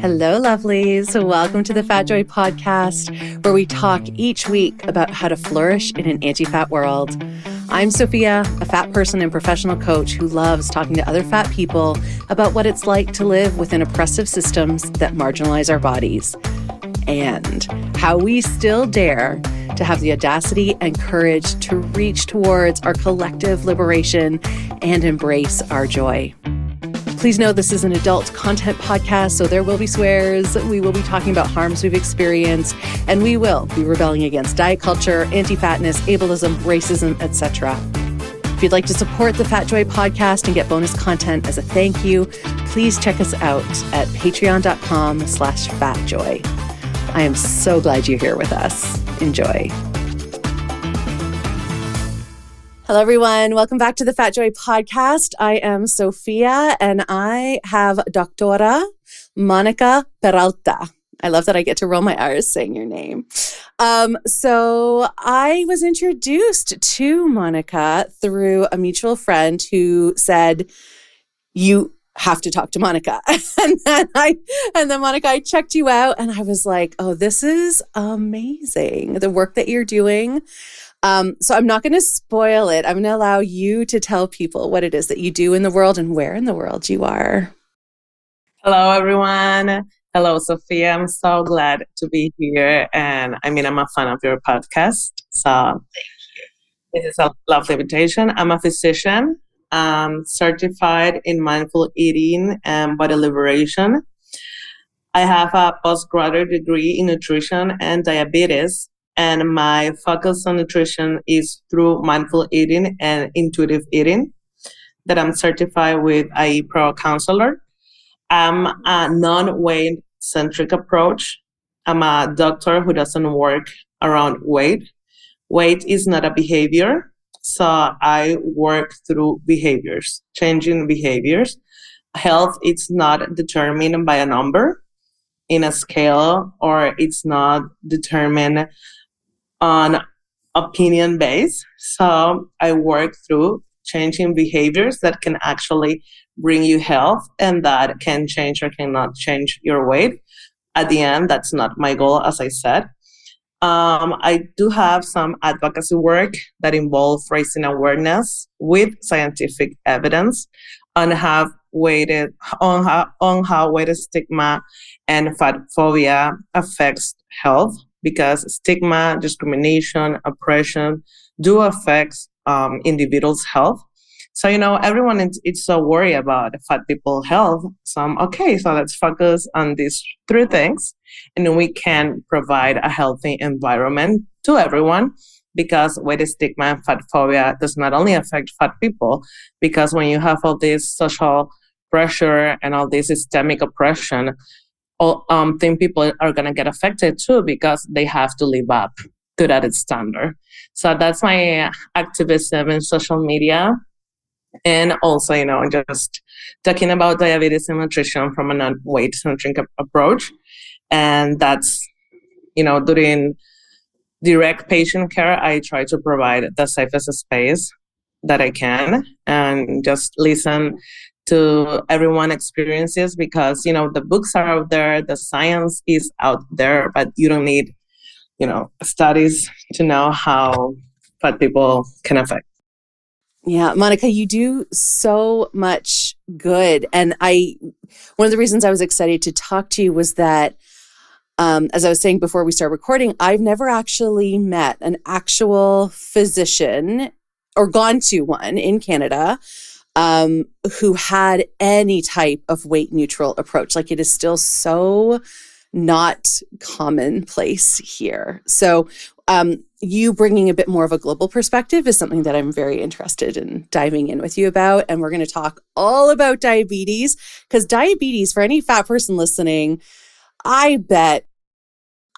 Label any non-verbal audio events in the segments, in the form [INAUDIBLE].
Hello, lovelies. Welcome to the Fat Joy podcast, where we talk each week about how to flourish in an anti fat world. I'm Sophia, a fat person and professional coach who loves talking to other fat people about what it's like to live within oppressive systems that marginalize our bodies and how we still dare to have the audacity and courage to reach towards our collective liberation and embrace our joy. Please know this is an adult content podcast, so there will be swears. We will be talking about harms we've experienced, and we will be rebelling against diet culture, anti-fatness, ableism, racism, etc. If you'd like to support the Fat Joy podcast and get bonus content as a thank you, please check us out at patreon.com slash fatjoy. I am so glad you're here with us. Enjoy. Hello, everyone. Welcome back to the Fat Joy podcast. I am Sophia and I have Doctora Monica Peralta. I love that I get to roll my R's saying your name. Um, so I was introduced to Monica through a mutual friend who said, You have to talk to Monica. [LAUGHS] and then I and then Monica, I checked you out and I was like, oh, this is amazing. The work that you're doing. Um, so I'm not going to spoil it. I'm going to allow you to tell people what it is that you do in the world and where in the world you are. Hello, everyone. Hello, Sophia. I'm so glad to be here. And I mean, I'm a fan of your podcast. So thank you. this is a lovely invitation. I'm a physician, um, certified in mindful eating and body liberation. I have a postgraduate degree in nutrition and diabetes and my focus on nutrition is through mindful eating and intuitive eating that I'm certified with a pro counselor. I'm a non-weight centric approach. I'm a doctor who doesn't work around weight. Weight is not a behavior. So I work through behaviors, changing behaviors. Health is not determined by a number in a scale or it's not determined on opinion based. So I work through changing behaviors that can actually bring you health and that can change or cannot change your weight. At the end, that's not my goal, as I said. Um, I do have some advocacy work that involves raising awareness with scientific evidence on how weighted on how on how weight stigma and fat phobia affects health because stigma, discrimination, oppression do affect um, individuals' health. So, you know, everyone is, is so worried about fat people health. So I'm okay, so let's focus on these three things and we can provide a healthy environment to everyone because weight stigma and fat phobia does not only affect fat people, because when you have all this social pressure and all this systemic oppression, um, thin people are going to get affected too because they have to live up to that standard. So that's my activism in social media. And also, you know, just talking about diabetes and nutrition from a non-weight centric approach. And that's, you know, during direct patient care, I try to provide the safest space that I can and just listen to everyone experiences because you know the books are out there the science is out there but you don't need you know studies to know how fat people can affect. Yeah monica you do so much good. And i one of the reasons i was excited to talk to you was that um, as I was saying before we start recording, I've never actually met an actual physician or gone to one in Canada um, who had any type of weight neutral approach. Like it is still so not commonplace here. So, um, you bringing a bit more of a global perspective is something that I'm very interested in diving in with you about. And we're going to talk all about diabetes because diabetes, for any fat person listening, I bet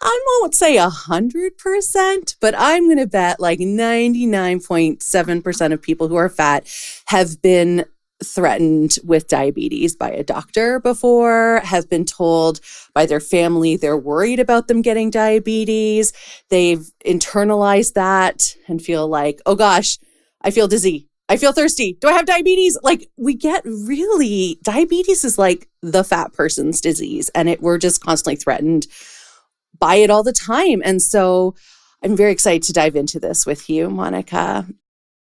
I won't say a hundred percent, but I'm going to bet like 99.7% of people who are fat have been threatened with diabetes by a doctor before, have been told by their family they're worried about them getting diabetes. They've internalized that and feel like, oh gosh, I feel dizzy. I feel thirsty. Do I have diabetes? Like we get really diabetes is like the fat person's disease and it we're just constantly threatened by it all the time. And so I'm very excited to dive into this with you, Monica.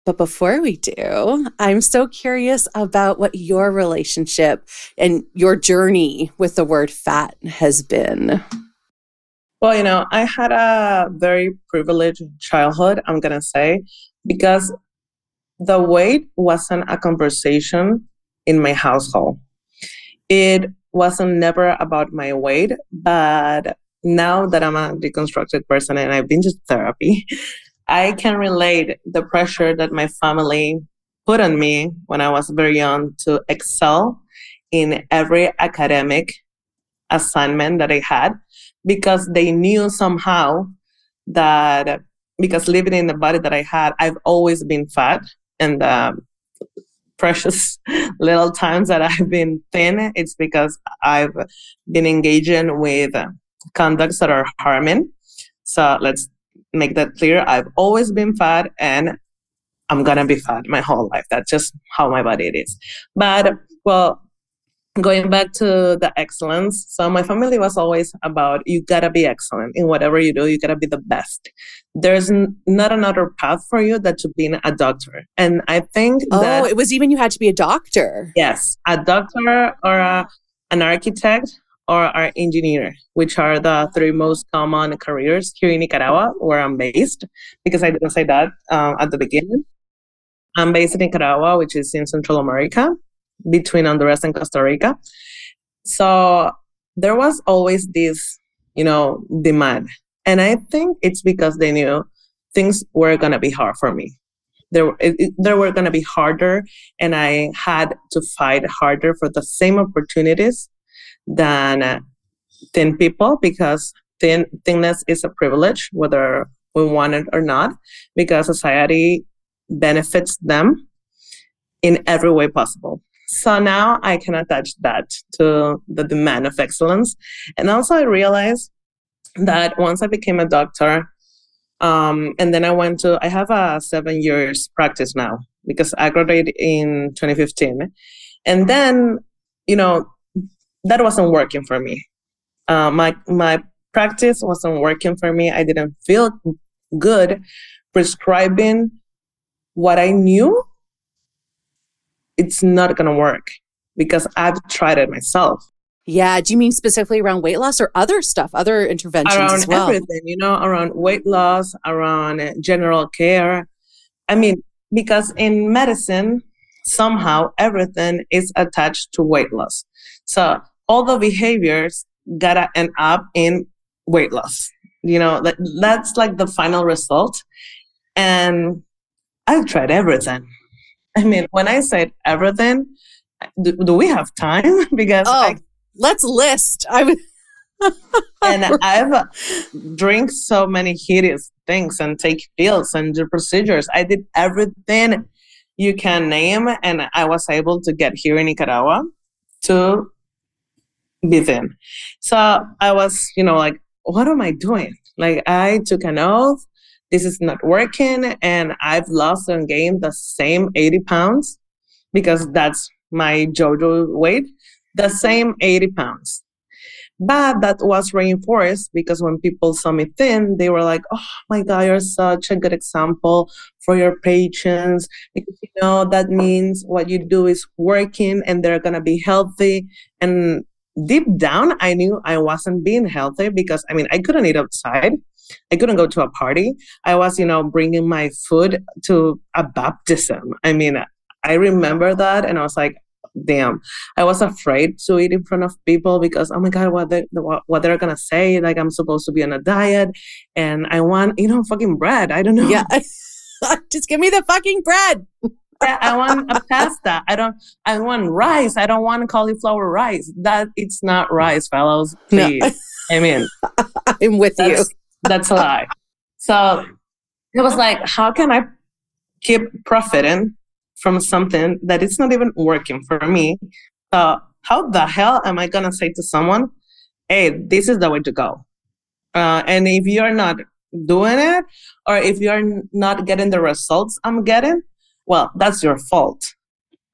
But before we do, I'm so curious about what your relationship and your journey with the word fat has been. Well, you know, I had a very privileged childhood, I'm going to say, because the weight wasn't a conversation in my household. It wasn't never about my weight, but now that I'm a deconstructed person and I've been to therapy, [LAUGHS] I can relate the pressure that my family put on me when I was very young to excel in every academic assignment that I had because they knew somehow that because living in the body that I had, I've always been fat and the precious [LAUGHS] little times that I've been thin, it's because I've been engaging with conducts that are harming. So let's make that clear. I've always been fat and I'm gonna be fat my whole life. That's just how my body is. But well, going back to the excellence so my family was always about you gotta be excellent in whatever you do you gotta be the best there's n- not another path for you that to being a doctor and i think oh that, it was even you had to be a doctor yes a doctor or a, an architect or an engineer which are the three most common careers here in nicaragua where i'm based because i didn't say that um, at the beginning i'm based in nicaragua which is in central america between Honduras and Costa Rica. So there was always this, you know, demand. And I think it's because they knew things were going to be hard for me. There, it, there were going to be harder, and I had to fight harder for the same opportunities than uh, thin people because thin thinness is a privilege, whether we want it or not, because society benefits them in every way possible. So now I can attach that to the demand of excellence. And also, I realized that once I became a doctor, um, and then I went to, I have a seven years practice now because I graduated in 2015. And then, you know, that wasn't working for me. Uh, my, my practice wasn't working for me. I didn't feel good prescribing what I knew it's not going to work because I've tried it myself. Yeah. Do you mean specifically around weight loss or other stuff, other interventions around as well? everything, you know, around weight loss, around general care. I mean, because in medicine, somehow everything is attached to weight loss. So all the behaviors gotta end up in weight loss. You know, that, that's like the final result. And I've tried everything. I mean, when I said everything, do, do we have time? [LAUGHS] because oh, I, let's list. I would. [LAUGHS] and I've drank so many hideous things and take pills and do procedures. I did everything you can name, and I was able to get here in Nicaragua to be thin. So I was, you know, like, what am I doing? Like, I took an oath this is not working and I've lost and gained the same 80 pounds because that's my JoJo weight, the same 80 pounds. But that was reinforced because when people saw me thin, they were like, oh my God, you're such a good example for your patients. Because, you know, that means what you do is working and they're going to be healthy. And deep down, I knew I wasn't being healthy because, I mean, I couldn't eat outside. I couldn't go to a party. I was, you know, bringing my food to a baptism. I mean, I remember that and I was like, damn. I was afraid to eat in front of people because, oh my God, what, they, what they're to say. Like, I'm supposed to be on a diet and I want, you know, fucking bread. I don't know. Yeah. [LAUGHS] Just give me the fucking bread. I want a pasta. I don't. I want rice. I don't want cauliflower rice. That it's not rice, fellows. Please. No. I mean, [LAUGHS] I'm with you that's a lie. So it was like, how can I keep profiting from something that it's not even working for me? So how the hell am I gonna say to someone, "Hey, this is the way to go"? Uh, and if you're not doing it, or if you're not getting the results I'm getting, well, that's your fault.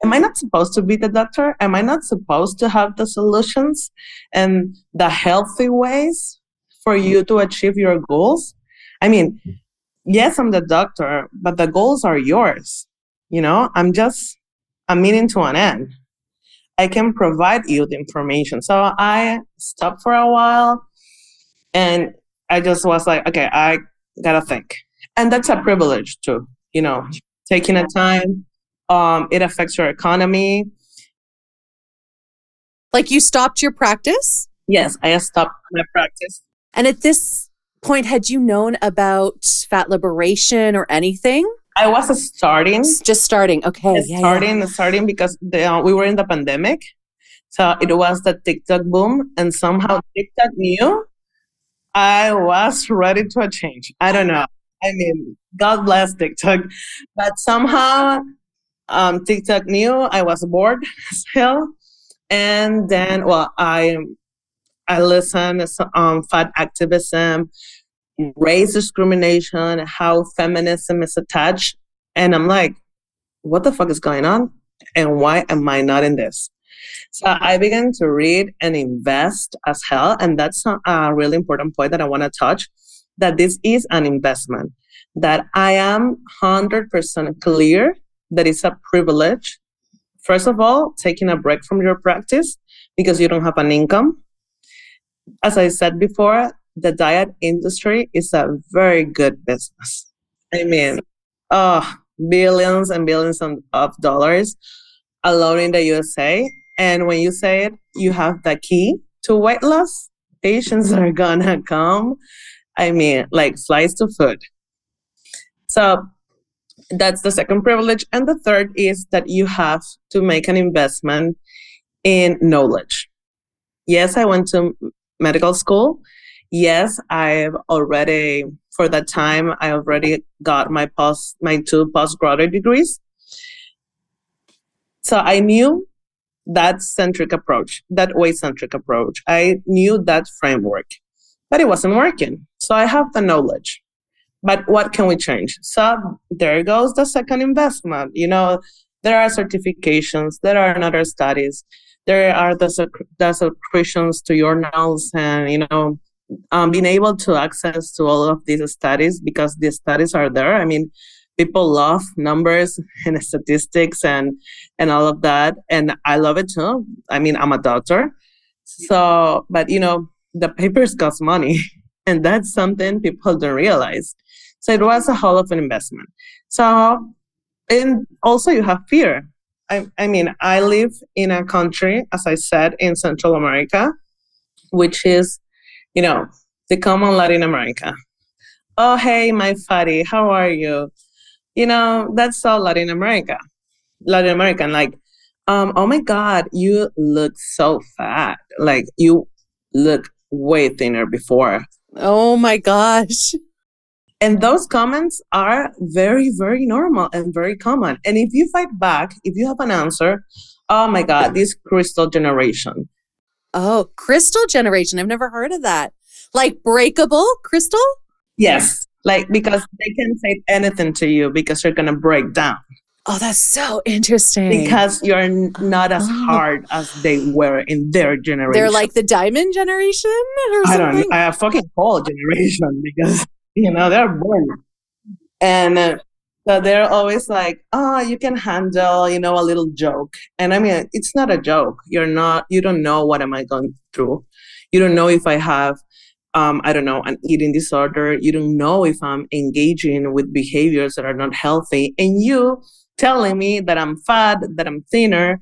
Am I not supposed to be the doctor? Am I not supposed to have the solutions and the healthy ways for you to achieve your goals? I mean, yes, I'm the doctor, but the goals are yours. You know, I'm just a meaning to an end. I can provide you the information. So I stopped for a while and I just was like, okay, I gotta think. And that's a privilege too, you know, taking a time. Um, it affects your economy. Like you stopped your practice? Yes, I stopped my practice. And at this point, had you known about fat liberation or anything? I was starting. Just starting. Okay. Yeah, starting, yeah. starting because the, uh, we were in the pandemic. So it was the TikTok boom, and somehow TikTok knew I was ready to a change. I don't know. I mean, God bless TikTok, but somehow um, TikTok knew I was bored [LAUGHS] still. and then well, I I listened to um, fat activism, race discrimination, how feminism is attached. And I'm like, what the fuck is going on? And why am I not in this? So I began to read and invest as hell. And that's a really important point that I want to touch that this is an investment, that I am 100% clear that it's a privilege. First of all, taking a break from your practice because you don't have an income. As I said before, the diet industry is a very good business. I mean, oh, billions and billions of dollars alone in the USA. And when you say it, you have the key to weight loss. Patients are gonna come. I mean, like slice to food. So that's the second privilege. And the third is that you have to make an investment in knowledge. Yes, I went to medical school yes, I've already for that time I already got my post my two postgraduate degrees. So I knew that centric approach, that weight centric approach. I knew that framework, but it wasn't working. So I have the knowledge. But what can we change? So there goes the second investment. You know, there are certifications, there are another studies, there are the, the subscriptions to journals and, you know, um, being able to access to all of these studies because the studies are there. I mean, people love numbers [LAUGHS] and statistics and and all of that, and I love it too. I mean, I'm a doctor, so but you know, the papers cost money, [LAUGHS] and that's something people don't realize. So it was a whole of an investment. So, and also you have fear. I, I mean, I live in a country, as I said, in Central America, which is you know, the common Latin America. Oh, hey, my fatty, how are you? You know, that's all Latin America. Latin American, like, um, oh my God, you look so fat. Like, you look way thinner before. Oh my gosh. And those comments are very, very normal and very common. And if you fight back, if you have an answer, oh my God, this crystal generation. Oh, crystal generation. I've never heard of that. Like breakable crystal? Yes. Like because they can say anything to you because you're going to break down. Oh, that's so interesting. Because you're not as oh. hard as they were in their generation. They're like the diamond generation or I something? don't I have fucking coal generation [LAUGHS] because, you know, they're born. And uh, so they're always like, oh, you can handle, you know, a little joke. And I mean, it's not a joke. You're not, you don't know what am I going through. You don't know if I have, um, I don't know, an eating disorder. You don't know if I'm engaging with behaviors that are not healthy. And you telling me that I'm fat, that I'm thinner,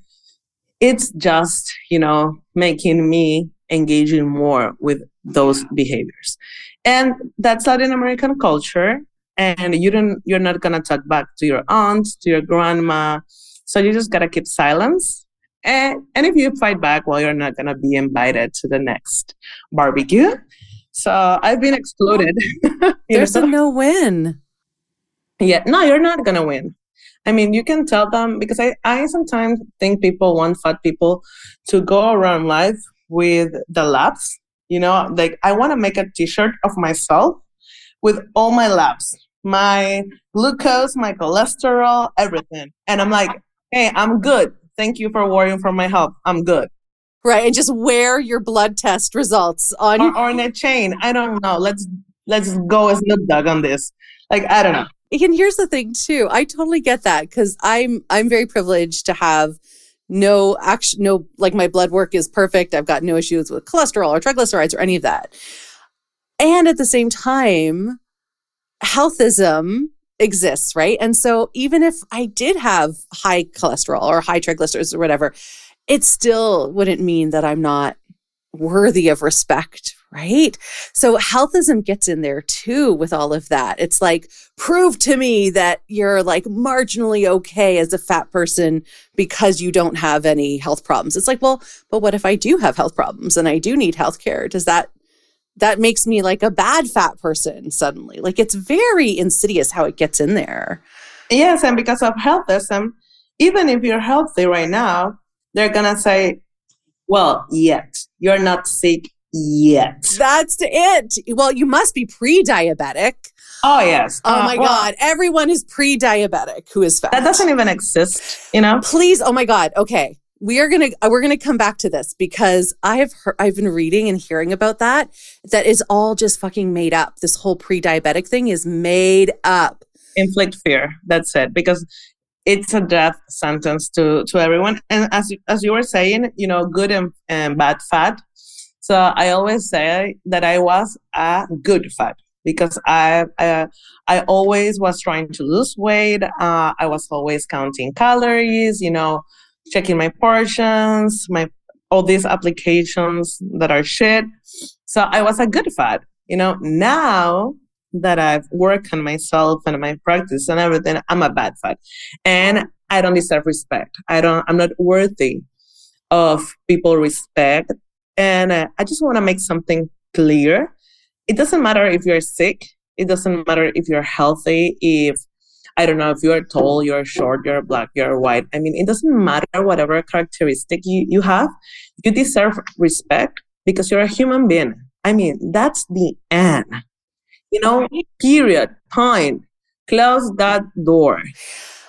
it's just, you know, making me engaging more with those behaviors. And that's Latin American culture and you don't you're not gonna talk back to your aunt to your grandma. So you just gotta keep silence. And, and if you fight back well you're not gonna be invited to the next barbecue. So i've been excluded [LAUGHS] there's a no win. Yeah no you're not gonna win i mean you can tell them because i i sometimes think people want fat people to go around life with the labs you know like i want to make a t-shirt of myself with all my labs my glucose, my cholesterol, everything. And I'm like, hey, I'm good. Thank you for worrying for my health. I'm good. Right. And just wear your blood test results on or, or in a chain. I don't know. Let's let's go as Snoop Dogg on this. Like, I don't know. And here's the thing too. I totally get that because I'm I'm very privileged to have no action no like my blood work is perfect. I've got no issues with cholesterol or triglycerides or any of that. And at the same time, healthism exists, right? And so even if I did have high cholesterol or high triglycerides or whatever, it still wouldn't mean that I'm not worthy of respect, right? So healthism gets in there too with all of that. It's like, prove to me that you're like marginally okay as a fat person because you don't have any health problems. It's like, well, but what if I do have health problems and I do need health care? Does that that makes me like a bad fat person suddenly. Like it's very insidious how it gets in there. Yes, and because of healthism, even if you're healthy right now, they're gonna say, "Well, yet you're not sick yet." That's it. Well, you must be pre-diabetic. Oh yes. Oh uh, my well, god, everyone is pre-diabetic who is fat. That doesn't even exist, you know? Please, oh my god. Okay we are to uh, we're going to come back to this because i have heard, i've been reading and hearing about that that is all just fucking made up this whole pre-diabetic thing is made up inflict fear that's it because it's a death sentence to to everyone and as as you were saying you know good and, and bad fat so i always say that i was a good fat because I, I, I always was trying to lose weight. Uh, I was always counting calories, you know, checking my portions, my all these applications that are shit. So I was a good fat. You know, now that I've worked on myself and my practice and everything, I'm a bad fat. And I don't deserve respect. I don't I'm not worthy of people respect. And uh, I just want to make something clear. It doesn't matter if you're sick. It doesn't matter if you're healthy, if I don't know if you're tall, you're short, you're black, you're white. I mean, it doesn't matter whatever characteristic you, you have, you deserve respect because you're a human being. I mean, that's the end. You know, period, point. Close that door.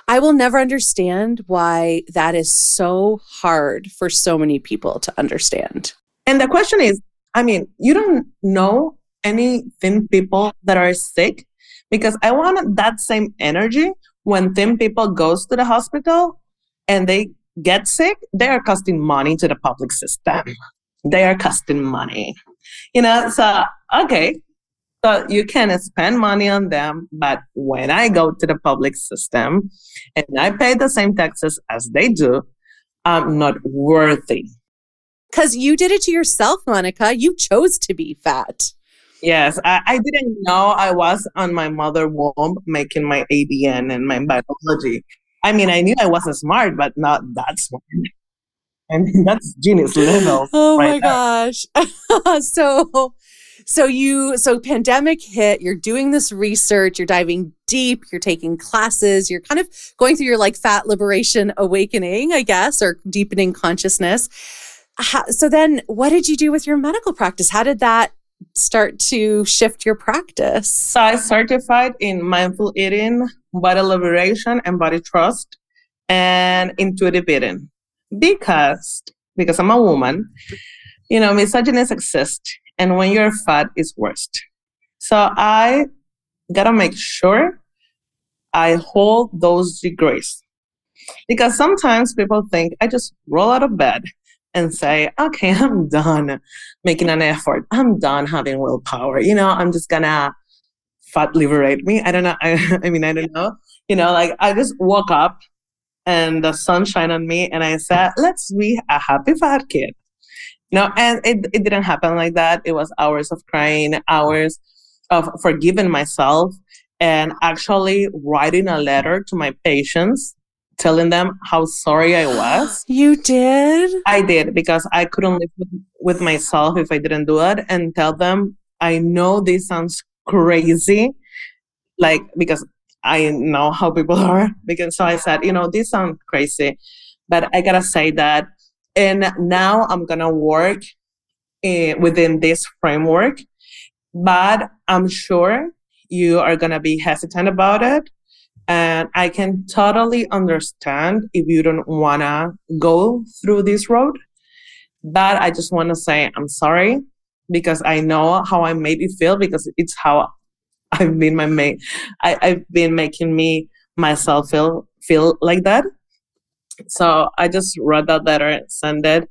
I will never understand why that is so hard for so many people to understand. And the question is I mean, you don't know any thin people that are sick because I want that same energy when thin people goes to the hospital and they get sick, they are costing money to the public system. They are costing money. You know, so okay. So you can spend money on them, but when I go to the public system and I pay the same taxes as they do, I'm not worthy. Because you did it to yourself, Monica. You chose to be fat. Yes, I, I didn't know I was on my mother womb making my ADN and my biology. I mean, I knew I wasn't smart, but not that smart. [LAUGHS] I mean, that's genius level. [LAUGHS] Oh right my there. gosh! [LAUGHS] so, so you, so pandemic hit. You're doing this research. You're diving deep. You're taking classes. You're kind of going through your like fat liberation awakening, I guess, or deepening consciousness. How, so then, what did you do with your medical practice? How did that start to shift your practice? So I certified in mindful eating, body liberation, and body trust, and intuitive eating. Because because I'm a woman, you know, misogyny exists, and when you're fat, it's worst. So I gotta make sure I hold those degrees. Because sometimes people think I just roll out of bed and say, okay, I'm done making an effort. I'm done having willpower. You know, I'm just gonna fat liberate me. I don't know. [LAUGHS] I, I mean, I don't know. You know, like I just woke up and the sun shined on me and I said, let's be a happy fat kid. You know, and it, it didn't happen like that. It was hours of crying, hours of forgiving myself and actually writing a letter to my patients telling them how sorry I was. [GASPS] You did? I did because I couldn't live with myself if I didn't do it and tell them, I know this sounds crazy, like because I know how people [LAUGHS] are. Because so I said, you know, this sounds crazy, but I gotta say that. And now I'm gonna work uh, within this framework, but I'm sure you are to be hesitant about it. And I can totally understand if you don't want to go through this road. But I just want to say I'm sorry because I know how I made you feel because it's how I've been my mate. I, I've been making me myself feel feel like that. So I just wrote that letter, send it.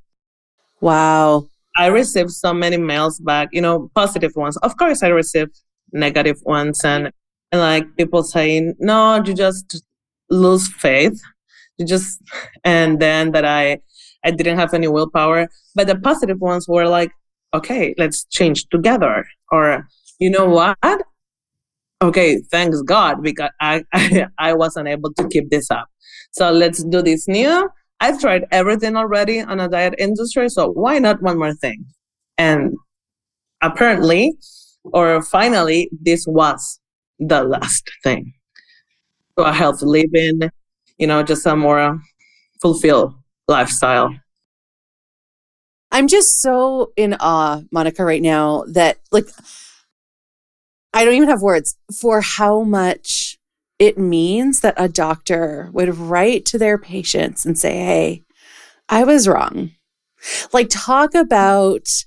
Wow. I received so many mails back, you know, positive ones. Of course, I received negative ones and, and like people saying, no, you just lose faith. You just, [LAUGHS] and then that I, I didn't have any willpower. But the positive ones were like, okay, let's change together. Or, you know what? Okay, thanks God, because I, [LAUGHS] I, I wasn't able to keep this up. So let's do this new I've tried everything already on a diet industry, so why not one more thing? And apparently, or finally, this was the last thing. So a healthy living, you know, just a more uh, fulfilled lifestyle. I'm just so in awe, Monica, right now that like I don't even have words for how much it means that a doctor would write to their patients and say, Hey, I was wrong. Like, talk about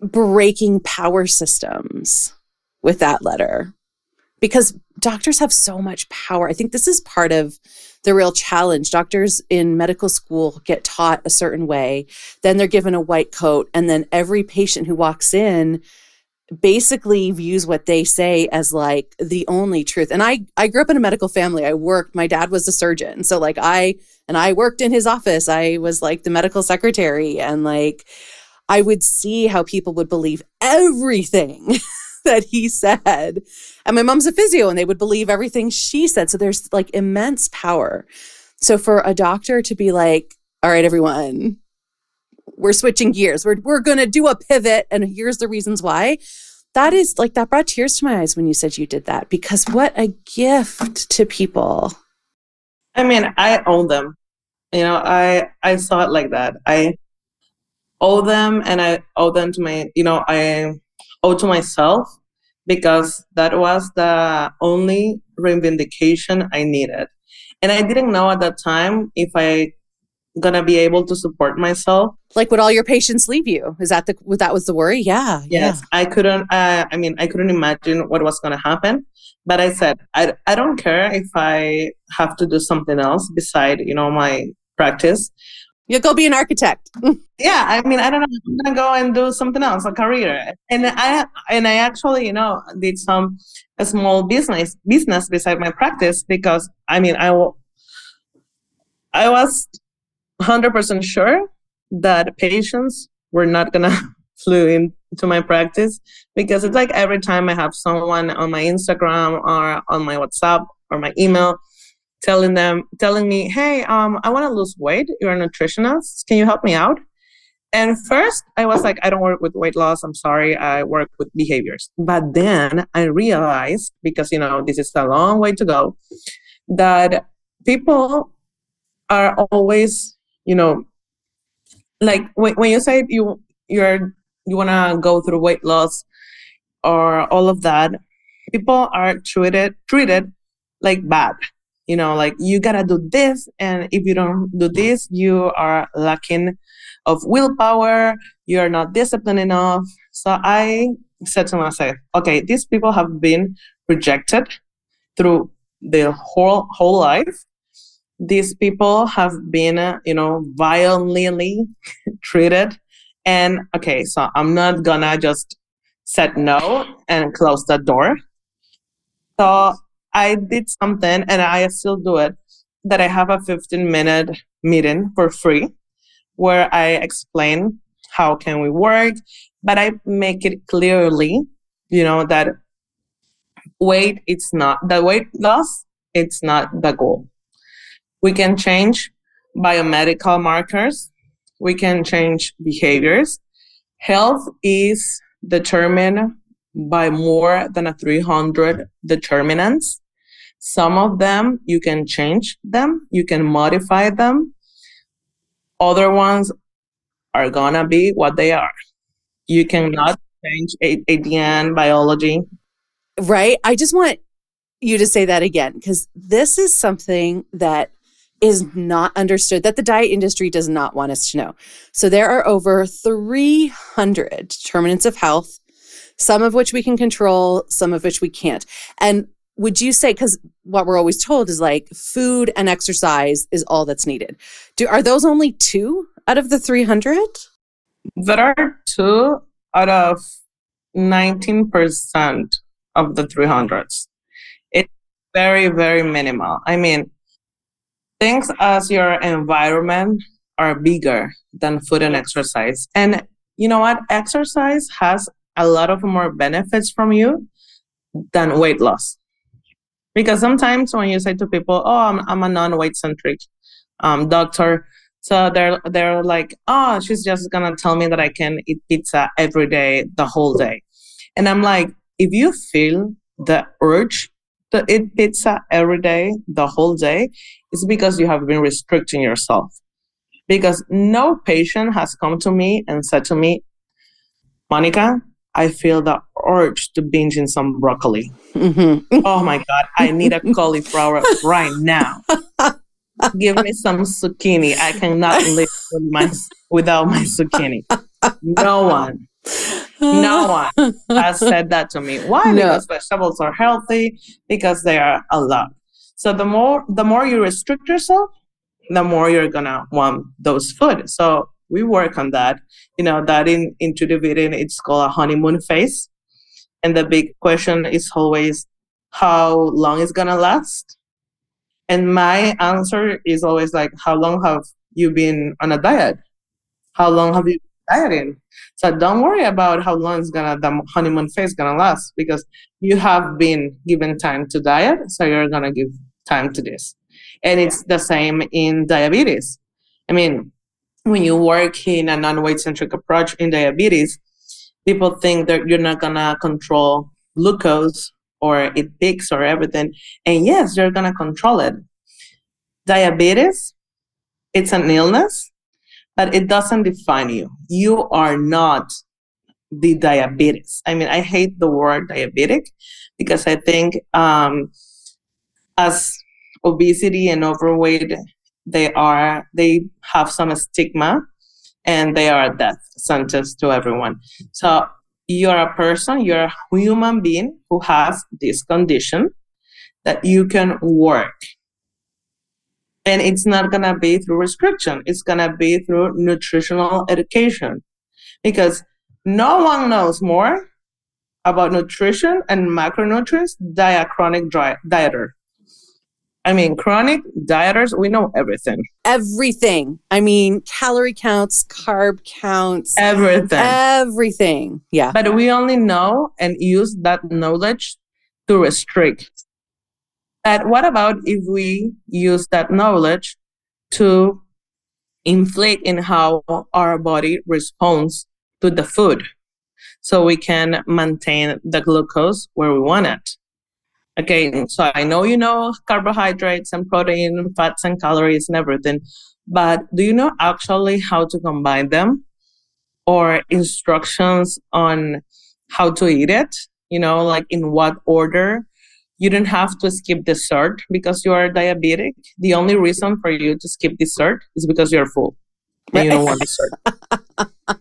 breaking power systems with that letter because doctors have so much power. I think this is part of the real challenge. Doctors in medical school get taught a certain way, then they're given a white coat, and then every patient who walks in basically views what they say as like the only truth. And I I grew up in a medical family. I worked, my dad was a surgeon. So like I and I worked in his office. I was like the medical secretary and like I would see how people would believe everything [LAUGHS] [LAUGHS] that he said. And my mom's a physio and they would believe everything she said. So there's like immense power. So for a doctor to be like, all right, everyone, we're switching gears. We're we're going to do a pivot and here's the reasons why. That is like that brought tears to my eyes when you said you did that because what a gift to people. I mean, I owe them. You know, I I saw it like that. I owe them and I owe them to my, you know, I owe to myself because that was the only reivindication I needed. And I didn't know at that time if I gonna be able to support myself. Like, would all your patients leave you? Is that the that was the worry? Yeah. Yes, yeah. I couldn't. Uh, I mean, I couldn't imagine what was gonna happen. But I said, I I don't care if I have to do something else beside you know my practice. You'll go be an architect. [LAUGHS] yeah, I mean, I don't know. I'm gonna go and do something else, a career. And I and I actually, you know, did some a small business business beside my practice because I mean, I. I was 100% sure that patients were not going [LAUGHS] to flew into my practice because it's like every time I have someone on my Instagram or on my WhatsApp or my email telling them telling me, "Hey, um, I want to lose weight. You're a nutritionist. Can you help me out?" And first, I was like, "I don't work with weight loss. I'm sorry. I work with behaviors." But then I realized because you know this is a long way to go that people are always you know like when, when you say you you're you want to go through weight loss or all of that people are treated treated like bad you know like you gotta do this and if you don't do this you are lacking of willpower you're not disciplined enough so i said to myself okay these people have been rejected through their whole whole life these people have been, uh, you know, violently [LAUGHS] treated. And okay, so I'm not gonna just said no and close the door. So I did something and I still do it that I have a 15 minute meeting for free where I explain how can we work, but I make it clearly, you know, that weight it's not the weight loss, it's not the goal. We can change biomedical markers. We can change behaviors. Health is determined by more than a 300 determinants. Some of them you can change them, you can modify them. Other ones are gonna be what they are. You cannot change ADN biology. Right? I just want you to say that again because this is something that is not understood that the diet industry does not want us to know. So there are over 300 determinants of health, some of which we can control, some of which we can't. And would you say because what we're always told is like food and exercise is all that's needed. Do are those only two out of the 300? There are two out of 19% of the 300s. It's very, very minimal. I mean, things as your environment are bigger than food and exercise. And you know what? Exercise has a lot of more benefits from you than weight loss. Because sometimes when you say to people, "Oh, I'm, I'm a non-weight centric um, doctor," so they're they're like, "Oh, she's just gonna tell me that I can eat pizza every day, the whole day," and I'm like, if you feel the urge to eat pizza every day, the whole day, it's because you have been restricting yourself. Because no patient has come to me and said to me, Monica, I feel the urge to binge in some broccoli. Mm-hmm. oh my God, I need a [LAUGHS] cauliflower right now. Give me some zucchini. I cannot live with my, without my zucchini. No one. No one has said that to me. Why? No. Because vegetables are healthy, because they are a lot. So the more the more you restrict yourself, the more you're gonna want those food. So we work on that. You know, that in intuitive eating it's called a honeymoon phase. And the big question is always how long is gonna last? And my answer is always like, how long have you been on a diet? How long have you been dieting? So don't worry about how long is gonna the honeymoon phase gonna last because you have been given time to diet, so you're gonna give time to this. And it's the same in diabetes. I mean, when you work in a non-weight centric approach in diabetes, people think that you're not gonna control glucose or it peaks or everything. And yes, you're gonna control it. Diabetes, it's an illness, but it doesn't define you. You are not the diabetes. I mean, I hate the word diabetic because I think um, as obesity and overweight they are they have some stigma and they are a death sentence to everyone. So you're a person you're a human being who has this condition that you can work. And it's not going to be through restriction it's going to be through nutritional education. Because no one knows more about nutrition and macronutrients than a chronic dieter I mean, chronic dieters, we know everything. Everything. I mean, calorie counts, carb counts, everything. Everything. Yeah. But we only know and use that knowledge to restrict. But what about if we use that knowledge to inflate in how our body responds to the food so we can maintain the glucose where we want it? Okay, so I know you know carbohydrates and protein, and fats and calories and everything, but do you know actually how to combine them or instructions on how to eat it? You know, like in what order? You don't have to skip dessert because you are diabetic. The only reason for you to skip dessert is because you're full and you don't want dessert. [LAUGHS]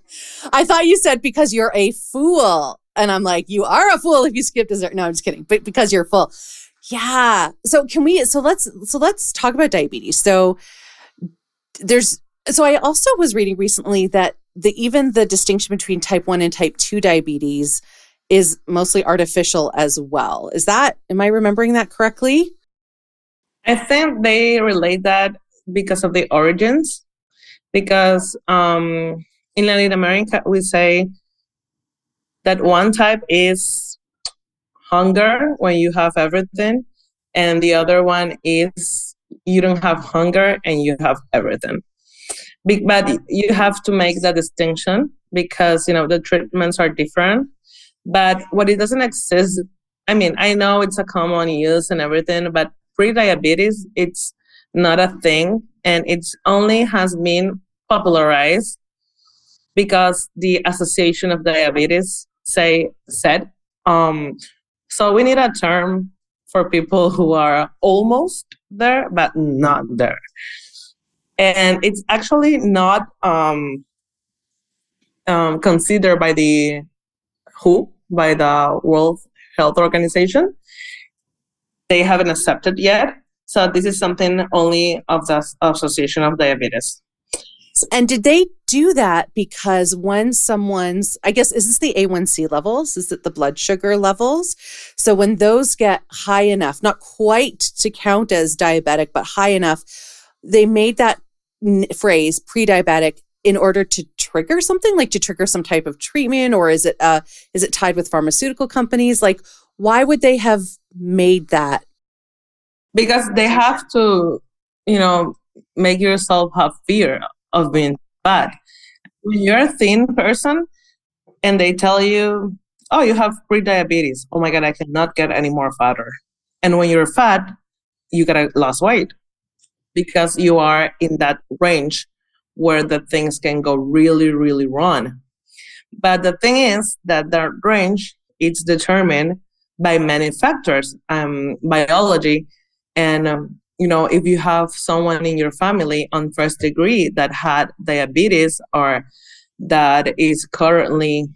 I thought you said because you're a fool. And I'm like, you are a fool if you skip dessert. No, I'm just kidding. But because you're full. Yeah. So can we so let's so let's talk about diabetes. So there's so I also was reading recently that the even the distinction between type 1 and type 2 diabetes is mostly artificial as well. Is that am I remembering that correctly? I think they relate that because of the origins because um in Latin America we say that one type is hunger when you have everything, and the other one is you don't have hunger and you have everything. But you have to make that distinction because you know the treatments are different. But what it doesn't exist, I mean, I know it's a common use and everything, but pre-diabetes, it's not a thing, and it's only has been popularized because the Association of Diabetes say said um, So we need a term for people who are almost there, but not there. And it's actually not um, um, considered by the WHO, by the World Health Organization. They haven't accepted yet. So this is something only of the Association of Diabetes. And did they do that because when someone's, I guess, is this the A1C levels? Is it the blood sugar levels? So when those get high enough, not quite to count as diabetic, but high enough, they made that phrase pre diabetic in order to trigger something like to trigger some type of treatment or is it uh is it tied with pharmaceutical companies like why would they have made that because they have to you know make yourself have fear of being fat when you're a thin person and they tell you oh you have pre-diabetes oh my god i cannot get any more fatter. And when you're fat you gotta lose weight because you are in that range where the things can go really, really wrong. But the thing is that that range is determined by many factors, um, biology, and um, you know if you have someone in your family on first degree that had diabetes or that is currently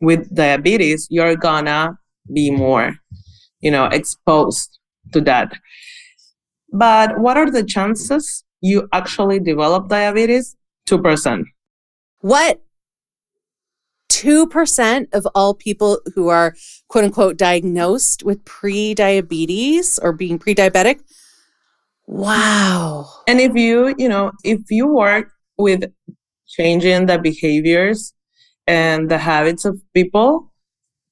with diabetes, you're gonna be more, you know, exposed to that. But what are the chances you actually develop diabetes? 2%. What? 2% of all people who are quote unquote diagnosed with pre diabetes or being pre diabetic. Wow. And if you, you know, if you work with changing the behaviors and the habits of people,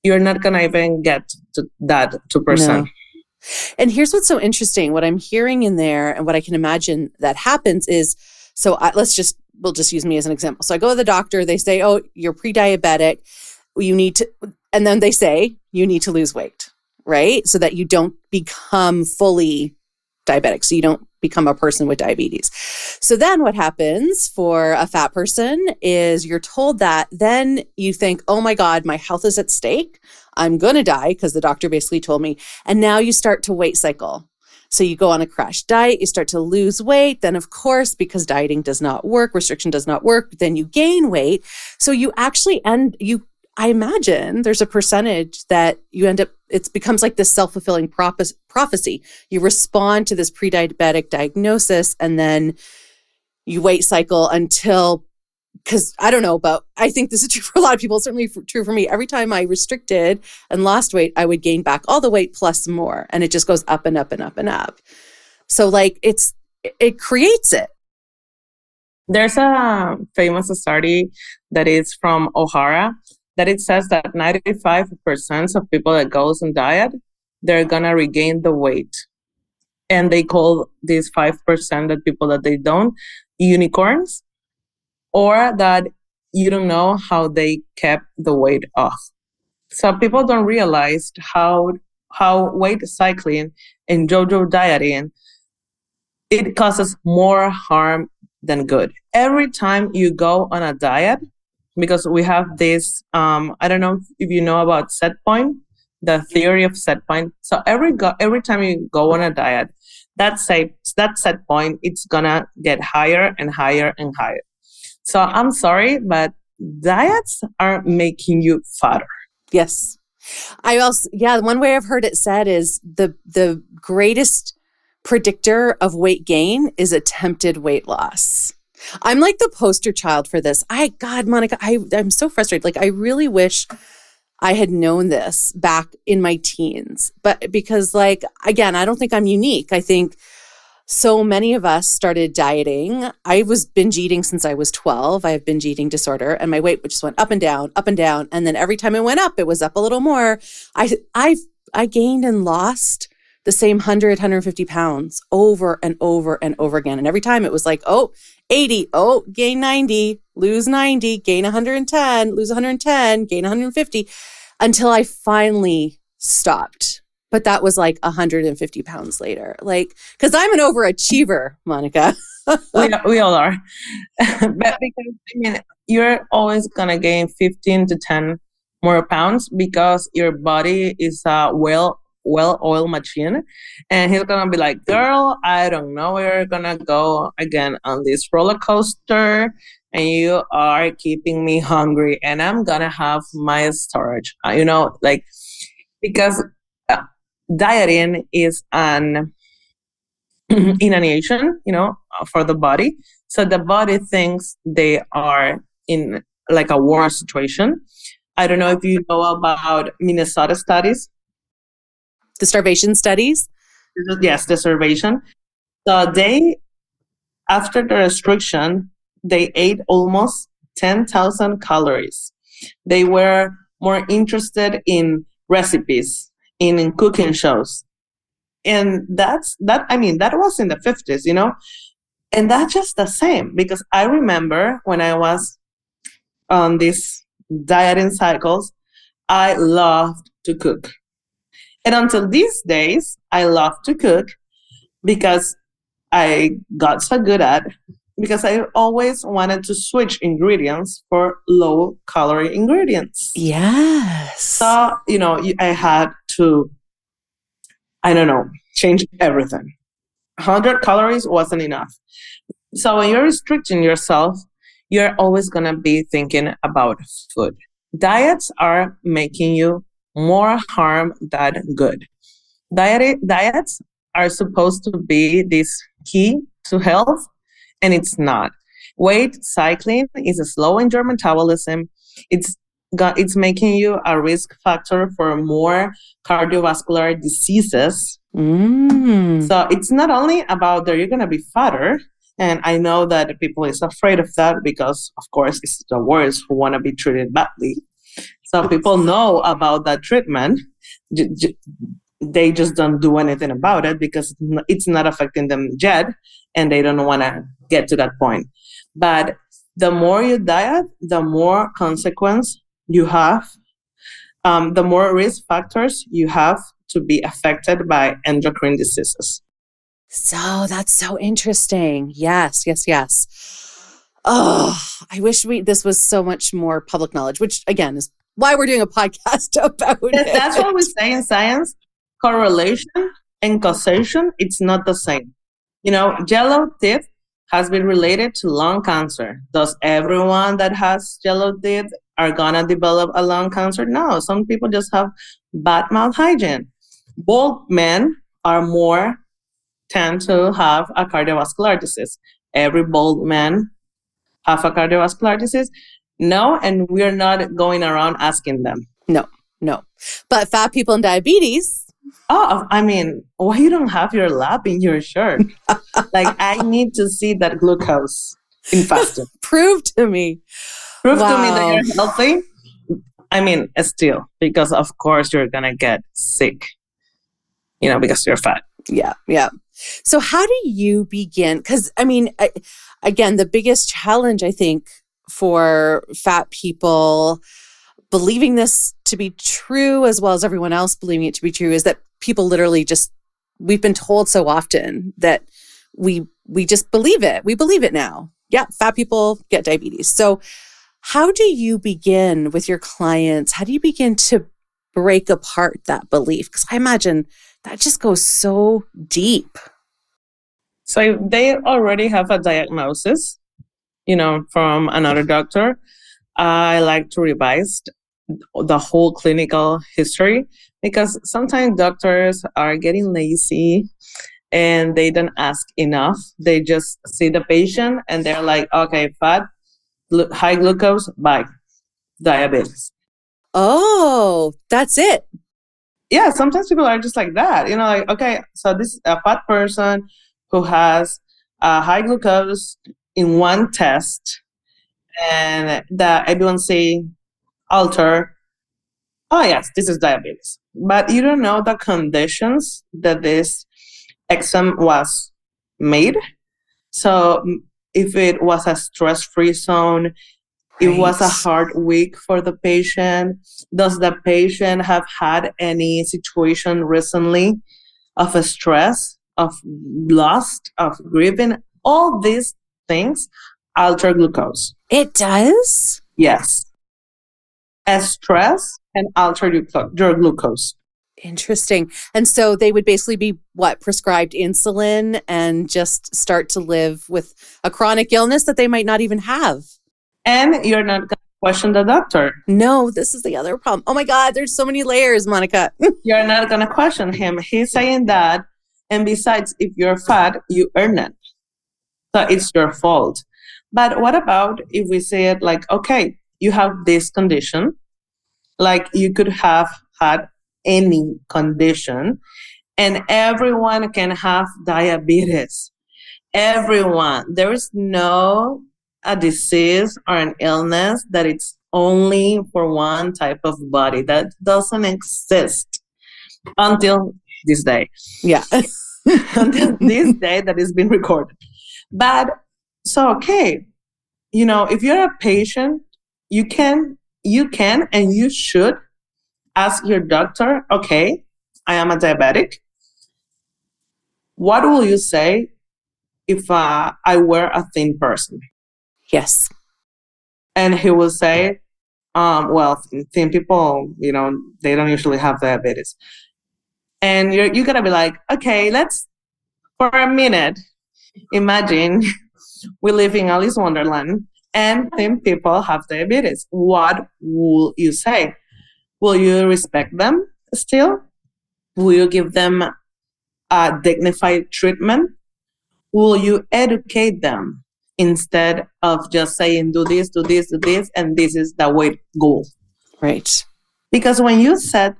you're not going to even get to that 2%. No. And here's what's so interesting. What I'm hearing in there and what I can imagine that happens is so I, let's just, we'll just use me as an example. So I go to the doctor, they say, oh, you're pre diabetic. You need to, and then they say, you need to lose weight, right? So that you don't become fully diabetic. So you don't become a person with diabetes. So then what happens for a fat person is you're told that, then you think, oh my God, my health is at stake. I'm going to die because the doctor basically told me. And now you start to weight cycle. So you go on a crash diet, you start to lose weight. Then, of course, because dieting does not work, restriction does not work, then you gain weight. So you actually end, you I imagine there's a percentage that you end up, it becomes like this self fulfilling prophecy. You respond to this pre diabetic diagnosis and then you weight cycle until, because I don't know, but I think this is [LAUGHS] true for a lot of people, certainly for, true for me. Every time I restricted and lost weight, I would gain back all the weight plus more. And it just goes up and up and up and up. So, like, it's, it creates it. There's a famous study that is from O'Hara that it says that 95% of people that goes on diet, they're gonna regain the weight. And they call these 5% that people that they don't unicorns, or that you don't know how they kept the weight off. So people don't realize how how weight cycling and yo-yo dieting it causes more harm than good. Every time you go on a diet, because we have this um, i don't know if you know about set point the theory of set point. So every go- every time you go on a diet that set that set point it's gonna get higher and higher and higher. So i'm sorry but diets are making you fatter. Yes. I also yeah one way i've heard it said is the the greatest predictor of weight gain is attempted weight loss I'm like the poster child for this. I, God, Monica, I, I'm so frustrated. Like, I really wish I had known this back in my teens. But because, like, again, I don't think I'm unique. I think so many of us started dieting. I was binge eating since I was 12. I have binge eating disorder and my weight just went up and down, up and down. And then every time it went up, it was up a little more. I, I, I gained and lost the same 100, 150 pounds over and over and over again. And every time it was like, oh, 80, oh, gain 90, lose 90, gain 110, lose 110, gain 150 until I finally stopped. But that was like 150 pounds later. Like, because I'm an overachiever, Monica. [LAUGHS] we, we all are. [LAUGHS] but because, I mean, you're always going to gain 15 to 10 more pounds because your body is a well well oiled machine and he's gonna be like girl i don't know where you're gonna go again on this roller coaster and you are keeping me hungry and i'm gonna have my storage. Uh, you know like because uh, dieting is an [CLEARS THROAT] inanition you know for the body. So the body thinks they are in like a war situation. I don't know if you know about minnesota studies the starvation studies yes the starvation so they after the restriction they ate almost 10,000 calories. They were more interested in recipes, in, in cooking shows. And that's that, I mean, that was in the 50s, you know? And that's just the same because I remember when I was on these dieting cycles, I loved to cook. And until these days, I love to cook because I got so good at because I always wanted to switch ingredients for low calorie ingredients. Yes. So, you know, I had to, I don't know, change everything. 100 calories wasn't enough. So when you're restricting yourself, you're always going to be thinking about food. Diets are making you more harm than good. Diet, diets are supposed to be this key to health and it's not. Weight cycling is a slow in your metabolism. It's got it's making you a risk factor for more cardiovascular diseases. Mm. So it's not only about that you're gonna be fatter, and I know that people is afraid of that because, of course, it's the worst who want to be treated badly. So [LAUGHS] people know about that treatment. They just don't do anything about it because it's not affecting them yet, and they don't want to get to that point. But the more you diet, the more consequence you have, um, the more risk factors you have to be affected by endocrine diseases. So that's so interesting. Yes, yes, yes. Oh, I wish we this was so much more public knowledge, which again is why we're doing a podcast [LAUGHS] about it. That's what we say in science. Correlation and causation, it's not the same. You know, yellow teeth has been related to lung cancer. Does everyone that has yellow teeth are gonna develop a lung cancer? No, some people just have bad mouth hygiene. Bald men are more tend to have a cardiovascular disease. Every bald man have a cardiovascular disease? No, and we're not going around asking them. No, no. But fat people and diabetes. Oh i mean why you don't have your lab in your shirt? [LAUGHS] Like i need to see that glucose in fasting [LAUGHS] prove to me. Prove wow. to me that you're healthy. I mean still because of course you're gonna get sick. You know because you're fat. Yeah yeah. So how do you begin? Because i mean I, again the biggest challenge i think for fat people believing this to be true as well as everyone else believing it to be true is that people literally just we've been told so often that we we just believe it. We believe it now. Yeah, fat people get diabetes. So how do you begin with your clients? How do you begin to break apart that belief? Because I imagine that just goes so deep. So they already have a diagnosis, you know, from another doctor. I like to revise the whole clinical history because sometimes doctors are getting lazy and they don't ask enough. They just see the patient and they're like, okay, fat, high glucose, bye, diabetes. Oh, that's it. Yeah, sometimes people are just like that. You know, like, okay, so this is a fat person who has a high glucose in one test and the A1C alter, oh yes, this is diabetes. But you don't know the conditions that this exam was made. So mm, if it was a stress-free zone, it was a hard week for the patient. Does the patient have had any situation recently of a stress, of loss, of grieving? All these things alter glucose. It does? Yes As stress and alter your, your glucose. Interesting. And so they would basically be what prescribed insulin and just start to live with a chronic illness that they might not even have. And you're not going to question the doctor. No, this is the other problem. Oh my God, there's so many layers, Monica. [LAUGHS] you're not going to question him. He's saying that. And besides, if you're fat, you earn it. So it's your fault. But what about if we say it like, okay, you have this condition, like you could have had any condition, and everyone can have diabetes. Everyone. There is no a disease or an illness that it's only for one type of body. That doesn't exist until this day. Yeah. [LAUGHS] [LAUGHS] until this day that is being recorded. But so okay, you know, if you're a patient, you can you can and you should ask your doctor, okay, I am a diabetic. What will you say if uh, I were a thin person? Yes. And he will say, um, well, thin people, you know, they don't usually have diabetes. And you're, you're going to be like, okay, let's, for a minute, imagine we live in Alice Wonderland and thin people have diabetes. What will you say? Will you respect them still? Will you give them a dignified treatment? Will you educate them instead of just saying, do this, do this, do this, and this is the way to go? Right. Because when you set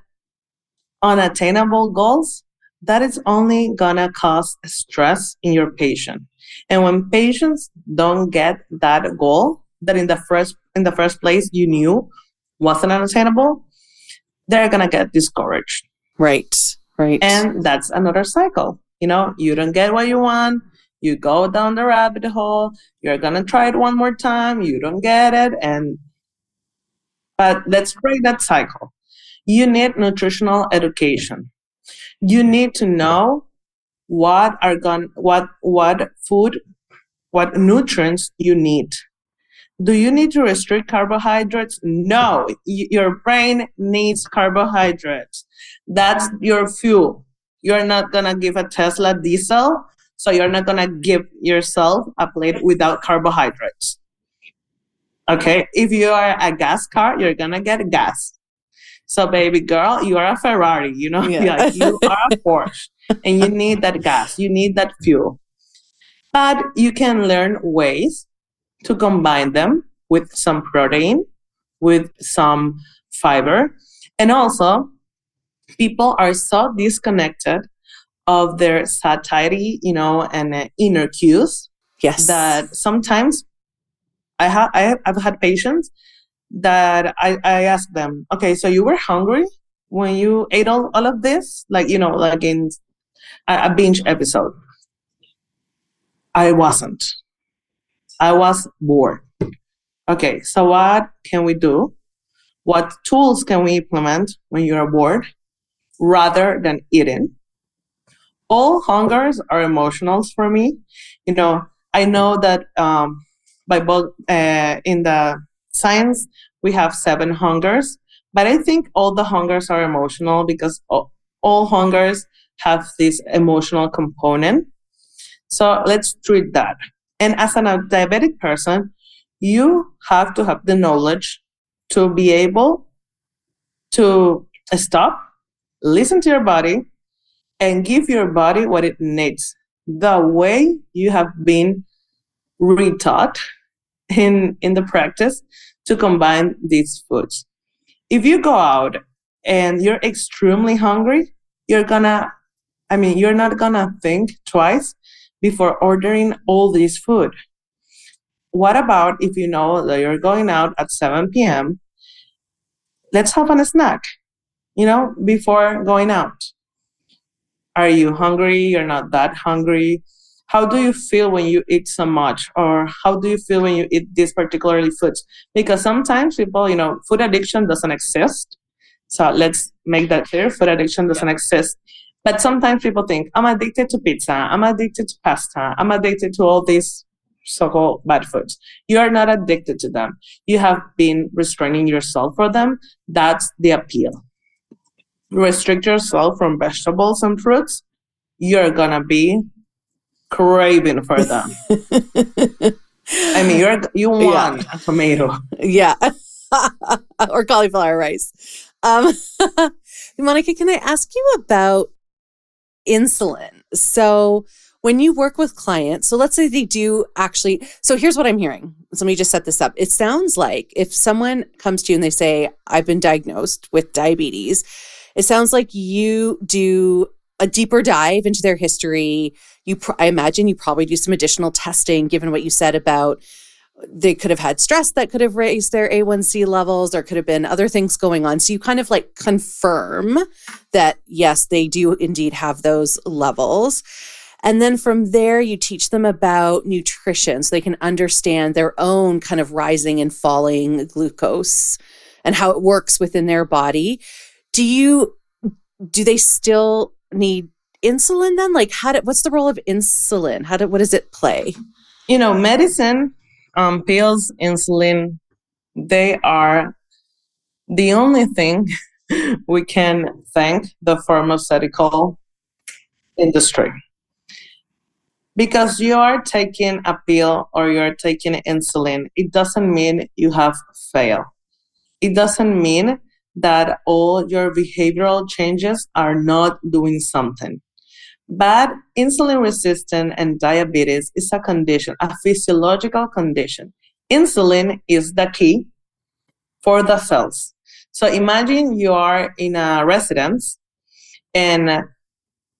unattainable goals, that is only gonna cause stress in your patient. And when patients don't get that goal that in the first in the first place you knew wasn't unattainable, they're gonna get discouraged. Right. Right. And that's another cycle. You know, you don't get what you want, you go down the rabbit hole, you're gonna try it one more time, you don't get it, and but let's break that cycle. You need nutritional education. You need to know what are going what what food what nutrients you need. Do you need to restrict carbohydrates? No. Y- your brain needs carbohydrates. That's your fuel. You're not going to give a tesla diesel so you're not going to give yourself a plate without carbohydrates. Okay? If you are a gas car you're going to get gas so baby girl you are a ferrari you know [LAUGHS] yeah. you are a [LAUGHS] porsche and you need that gas, you need that fuel. But you can learn ways to combine them with some protein, with some fiber. And also, people are so disconnected of their satiety, you know, and uh, inner cues. Yes. That sometimes I have I have, I've had patients that I, I ask them, okay, so you were hungry when you ate all, all of this? Like, you know, like in a binge episode. I wasn't. I was bored. Okay, so what can we do? What tools can we implement when you are bored rather than eating? All hungers are emotionals for me. You know, I know that um, by both uh, in the science we have seven hungers, but I think all the hungers are emotional because all, all hungers have this emotional component. So let's treat that. And as a diabetic person, you have to have the knowledge to be able to stop, listen to your body, and give your body what it needs. The way you have been retaught in, in the practice to combine these foods. If you go out and you're extremely hungry, you're gonna I mean, you're not gonna think twice before ordering all this food. What about if you know that you're going out at 7 p.m.? Let's have a snack, you know, before going out. Are you hungry? You're not that hungry. How do you feel when you eat so much? Or how do you feel when you eat these particularly foods? Because sometimes people, you know, food addiction doesn't exist. So let's make that clear. Food addiction doesn't exist. But sometimes people think, I'm addicted to pizza, I'm addicted to pasta, I'm addicted to all these so-called bad foods. You are not addicted to them. You have been restraining yourself for them. That's the appeal. Restrict yourself from vegetables and fruits. You're gonna be craving for them. [LAUGHS] I mean, you're you want yeah. a tomato. Yeah, [LAUGHS] or cauliflower rice. Um, [LAUGHS] Monica, can I ask you about insulin? So when you work with clients, so let's say they do actually, so here's what I'm hearing. So let me just set this up. It sounds like if someone comes to you and they say, I've been diagnosed with diabetes, it sounds like you do a deeper dive into their history. You, pr- I imagine you probably do some additional testing, given what you said about they could have had stress that could have raised their A1C levels. There could have been other things going on. So you kind of like confirm that, yes, they do indeed have those levels. And then from there, you teach them about nutrition so they can understand their own kind of rising and falling glucose and how it works within their body. Do you, do they still need insulin then? Like, how do, what's the role of insulin? How do, what does it play? You know, medicine, um, pills, insulin, they are the only thing [LAUGHS] we can thank the pharmaceutical industry because you are taking a pill or you're taking insulin, it doesn't mean you have failed. It doesn't mean that all your behavioral changes are not doing something. But insulin resistance and diabetes is a condition, a physiological condition. Insulin is the key for the cells. So imagine you are in a residence and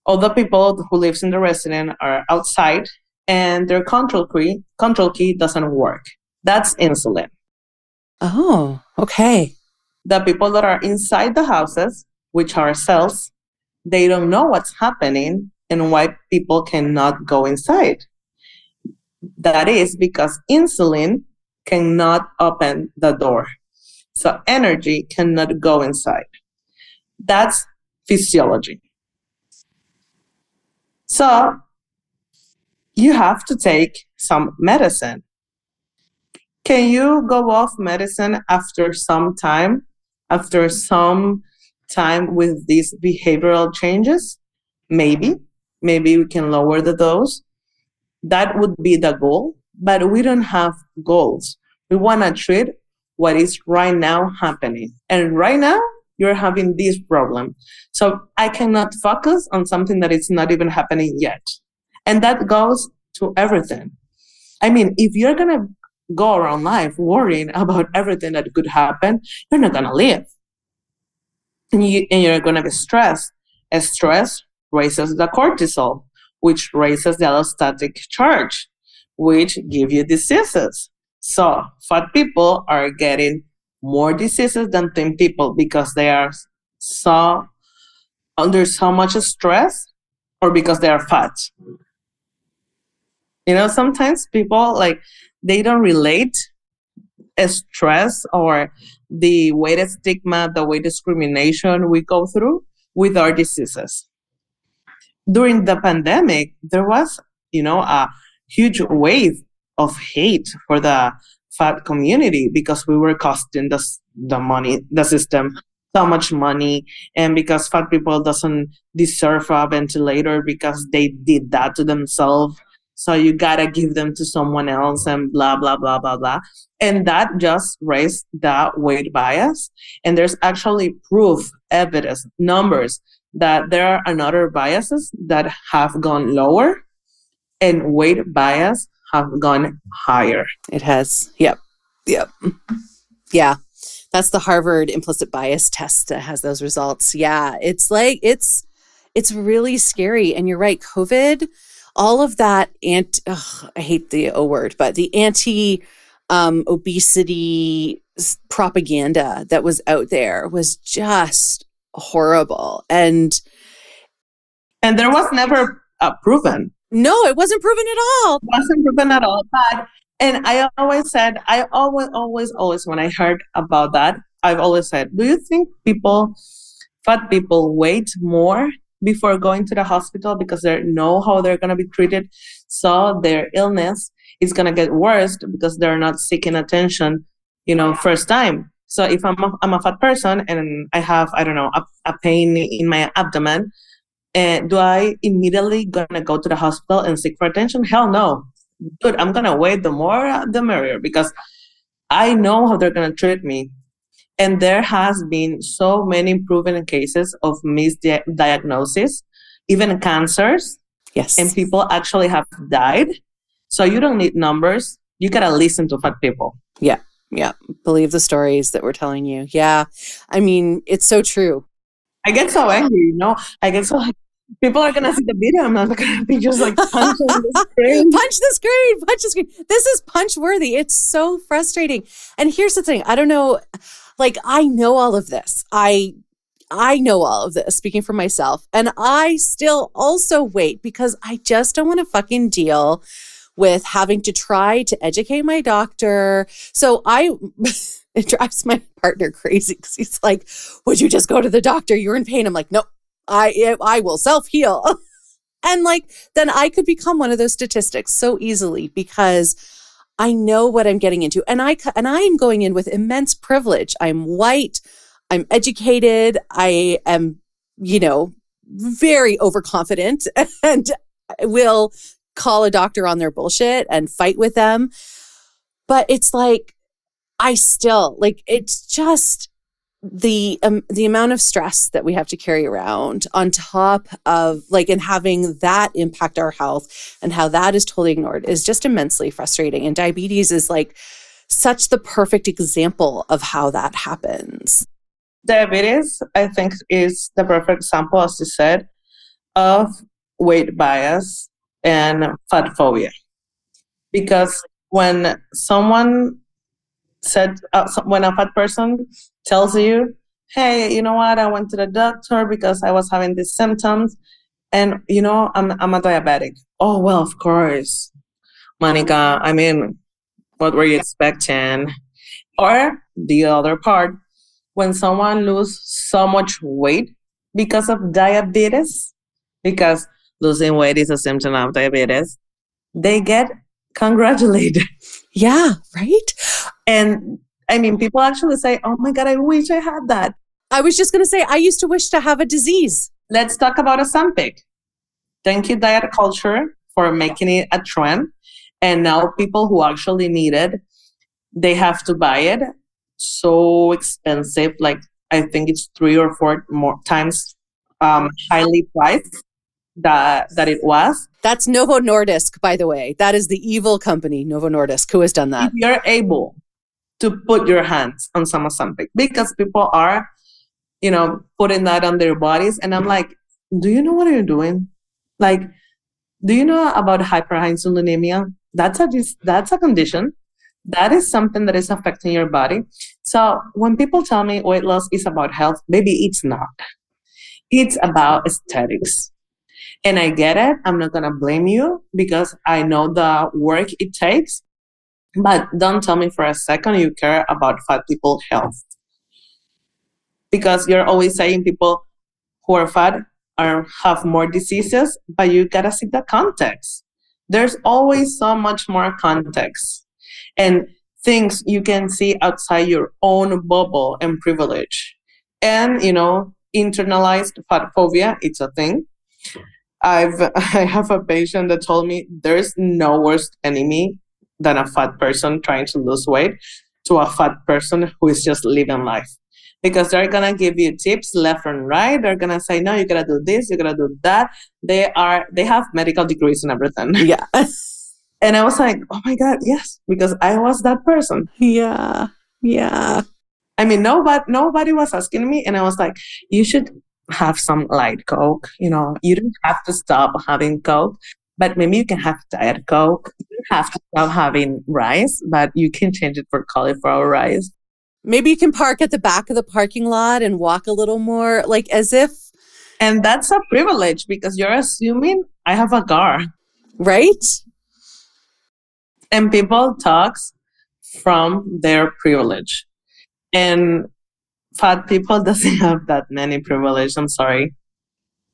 all the people who lives in the residence are outside and their control key control key doesn't work. That's insulin. Oh, okay. The people that are inside the houses, which are cells, they don't know what's happening and why people cannot go inside. That is because insulin cannot open the door. So energy cannot go inside. That's physiology. So you have to take some medicine. Can you go off medicine after some time? After some time with these behavioral changes? Maybe. Maybe we can lower the dose. That would be the goal, but we don't have goals. We want to treat what is right now happening. And right now, you're having this problem. So I cannot focus on something that is not even happening yet. And that goes to everything. I mean, if you're going to go around life worrying about everything that could happen, you're not to live. And, you, and you're to be stressed. And stress raises the cortisol, which raises the allostatic charge, which give you diseases. So fat people are getting more diseases than thin people because they are so under so much stress or because they are fat. You know, sometimes people like they don't relate stress or the weight stigma, the weight discrimination we go through with our diseases. During the pandemic, there was, you know, a huge wave of hate for the fat community because we were costing the, the money, the system so much money and because fat people doesn't deserve a ventilator because they did that to themselves so you gotta give them to someone else and blah blah blah blah blah and that just raised that weight bias and there's actually proof evidence numbers that there are another biases that have gone lower and weight bias have gone higher. It has. Yep. Yep. Yeah. That's the Harvard implicit bias test that has those results. Yeah. It's like, it's, it's really scary. And you're right. COVID, all of that anti, ugh, I hate the O word, but the anti um, obesity propaganda that was out there was just horrible. And, and there was never uh, proven no, it wasn't proven at all. It wasn't proven at all. But and I always said, I always, always, always, when I heard about that, I've always said, do you think people, fat people, wait more before going to the hospital because they know how they're going to be treated. So their illness is going to get worse because they're not seeking attention, you know, first time. So if I'm a, I'm a fat person and I have, I don't know, a, a pain in my abdomen, uh, do I immediately gonna go to the hospital and seek for attention? Hell no. Dude, I'm gonna wait the more the merrier because I know how they're gonna treat me. And there has been so many proven cases of misdiagnosis, even cancers. Yes. And people actually have died. So you don't need numbers. You gotta listen to fat people. Yeah. Yeah. Believe the stories that we're telling you. Yeah. I mean, it's so true. I get so angry, you know. I get so like people are gonna see the video. I'm not gonna be just like punching the [LAUGHS] screen. punch the screen, punch the screen. This is punch worthy. It's so frustrating. And here's the thing: I don't know. Like I know all of this. I I know all of this, speaking for myself, and I still also wait because I just don't want to fucking deal with having to try to educate my doctor. So I. [LAUGHS] it drives my partner crazy because he's like, "Would you just go to the doctor? You're in pain." I'm like, "No, I I will self heal," [LAUGHS] and like then I could become one of those statistics so easily because I know what I'm getting into, and I and I am going in with immense privilege. I'm white, I'm educated, I am, you know, very overconfident, [LAUGHS] and will call a doctor on their bullshit and fight with them. But it's like I still like it's just the um, the amount of stress that we have to carry around on top of like and having that impact our health and how that is totally ignored is just immensely frustrating. And diabetes is like such the perfect example of how that happens. Diabetes i think is the perfect example as you said of weight bias and fat phobia. Because when someone said uh, when a fat person tells you, "Hey, you know what? I went to the doctor because I was having these symptoms, and you know, I'm I'm a diabetic." Oh well, of course, Monica. I mean, what were you expecting? Or the other part, when someone loses so much weight because of diabetes, because losing weight is a symptom of diabetes, they get congratulated. Yeah, right? And I mean, people actually say, oh my God, I wish I had that. I was just going to say, I used to wish to have a disease. Let's talk about a Ozempic. Thank you, diet culture, for making it a trend. And now people who actually need it, they have to buy it. So expensive. Like, I think it's three or four more times um, highly priced that that it was. That's Novo Nordisk, by the way. That is the evil company, Novo Nordisk, who has done that. If you're able to put your hands on some something because people are, you know, putting that on their bodies. And I'm like, do you know what you're doing? Like, do you know about hyperinsulinemia? That's a that's a condition. That is something that is affecting your body. So when people tell me weight loss is about health, maybe it's not. It's about aesthetics. And I get it. I'm not gonna blame you because I know the work it takes but don't tell me for a second you care about fat people health. Because you're always saying people who are fat are have more diseases, but you gotta see the context. There's always so much more context and things you can see outside your own bubble and privilege. And you know, internalized fat phobia, it's a thing. I've [LAUGHS] I have a patient that told me there's no worst enemy than a fat person trying to lose weight to a fat person who is just living life. Because they're gonna give you tips left and right. They're gonna say no you gotta do this you gotta do that. They are they have medical degrees and everything. Yeah. [LAUGHS] And i was like oh my god yes. Because i was that person. Yeah. Yeah. I mean nobody nobody was asking me and i was like you should have some light coke you know? You don't have to stop having coke but maybe you can have diet coke. You have to stop having rice, but you can change it for cauliflower rice. Maybe you can park at the back of the parking lot and walk a little more, like as if. And that's a privilege because you're assuming I have a car. Right? And people talks from their privilege. And fat people [LAUGHS] doesn't have that many privilege. I'm sorry.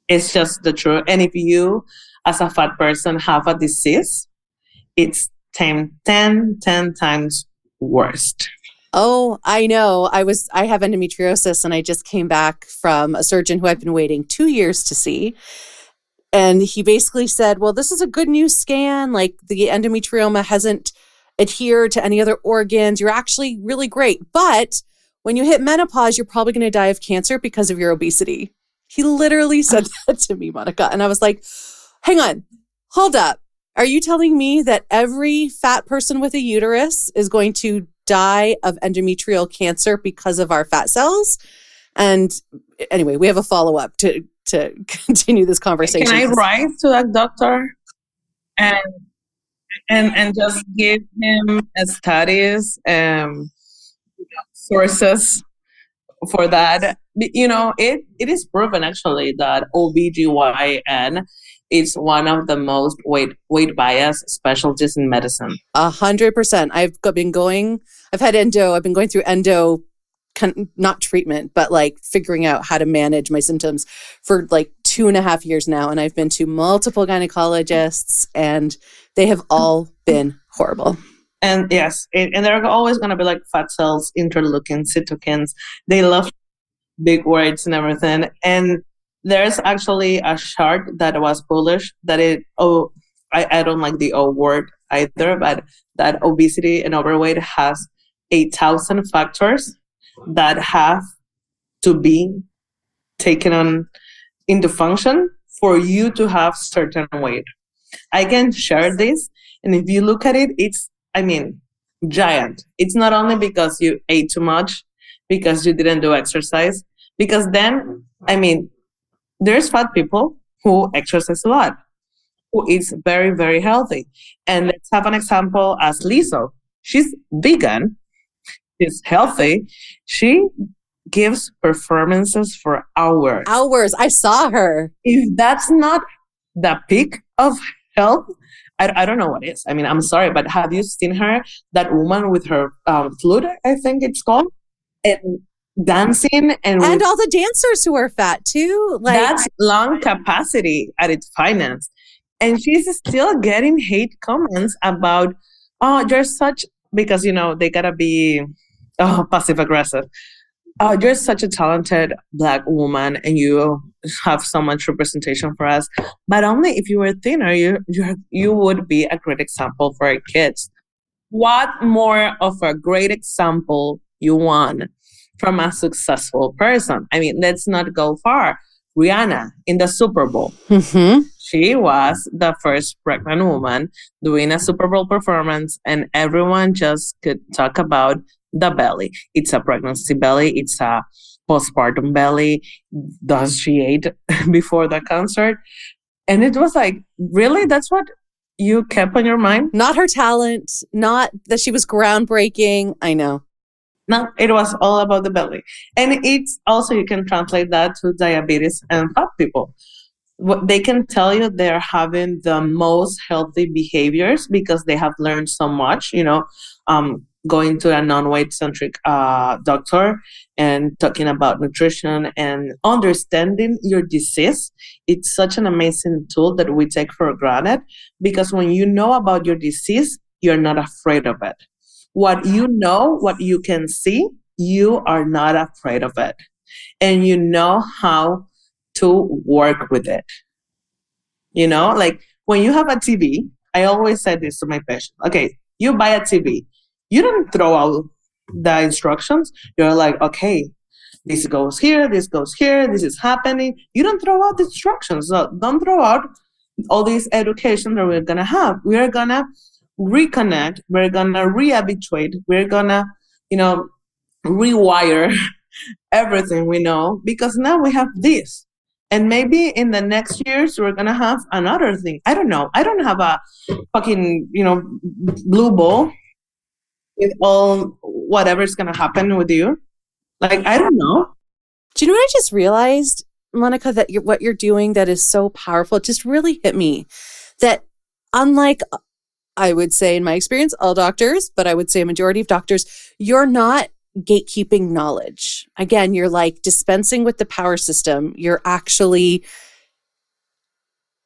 It's just the truth. And if you, as a fat person, have a disease, it's 10, 10, 10 times worse. Oh, I know. I was I have endometriosis and I just came back from a surgeon who I've been waiting 2 years to see. And he basically said, "Well, this is a good news scan. Like the endometrioma hasn't adhered to any other organs. You're actually really great. But when you hit menopause, you're probably going to die of cancer because of your obesity." He literally said [LAUGHS] that to me, Monica. And I was like, "Hang on. Hold up. Are you telling me that every fat person with a uterus is going to die of endometrial cancer because of our fat cells? And anyway, we have a follow up to to [LAUGHS] continue this conversation. Can I write to that doctor and and and just give him studies um sources for that you know it it is proven actually that OBGYN it's one of the most weight weight bias specialties in medicine. A hundred percent. I've been going. I've had endo. I've been going through endo, not treatment, but like figuring out how to manage my symptoms for like two and a half years now. And I've been to multiple gynecologists, and they have all been horrible. And yes, it, and they're always going to be like fat cells, interleukins, cytokines. They love big words and everything. And there's actually a chart that was published that it oh I, I don't like the O word either, but that obesity and overweight has eight thousand factors that have to be taken on into function for you to have certain weight. I can share this, and if you look at it, it's I mean giant. It's not only because you ate too much, because you didn't do exercise, because then I mean there's fat people who exercise a lot, who is very, very healthy. And let's have an example as Lizzo. She's vegan, she's healthy. She gives performances for hours. Hours. I saw her. If that's not the peak of health, I, I don't know what is. I mean, I'm sorry, but have you seen her? That woman with her um, flute, I think it's called. And dancing and and all the dancers who are fat too like that's lung capacity at its finest. And she's still getting hate comments about oh you're such because you know they gotta be oh passive aggressive. Oh you're such a talented black woman and you have so much representation for us. But only if you were thinner you you you would be a great example for our kids. What more of a great example you want from a successful person. I mean, let's not go far. Rihanna in the Super Bowl. Mm-hmm. She was the first pregnant woman doing a Super Bowl performance, and everyone just could talk about the belly. It's a pregnancy belly, it's a postpartum belly. Does she eat [LAUGHS] before the concert? And it was like, really? That's what you kept on your mind? Not her talent, not that she was groundbreaking. I know. No, it was all about the belly. And it's also, you can translate that to diabetes and fat people. They can tell you they're having the most healthy behaviors because they have learned so much, you know, um, going to a non-weight centric uh, doctor and talking about nutrition and understanding your disease it's such an amazing tool that we take for granted because when you know about your disease you're not afraid of it what you know, what you can see, you are not afraid of it. And you know how to work with it. You know, like when you have a TV, I always say this to my patients. Okay, you buy a TV. You don't throw out the instructions. You're like, okay, this goes here, this goes here, this is happening. You don't throw out the instructions. So don't throw out all this education that we're gonna have. We are gonna reconnect we're gonna rehabituate we're gonna you know rewire [LAUGHS] everything we know because now we have this. And maybe in the next years we're gonna have another thing. I don't know. I don't have a fucking you know blue ball with all whatever's gonna happen with you. Like i don't know. Do you know what i just realized monica that you're, what you're doing that is so powerful? It just really hit me that unlike I would say, in my experience, all doctors, but I would say a majority of doctors, you're not gatekeeping knowledge. Again, you're like dispensing with the power system. You're actually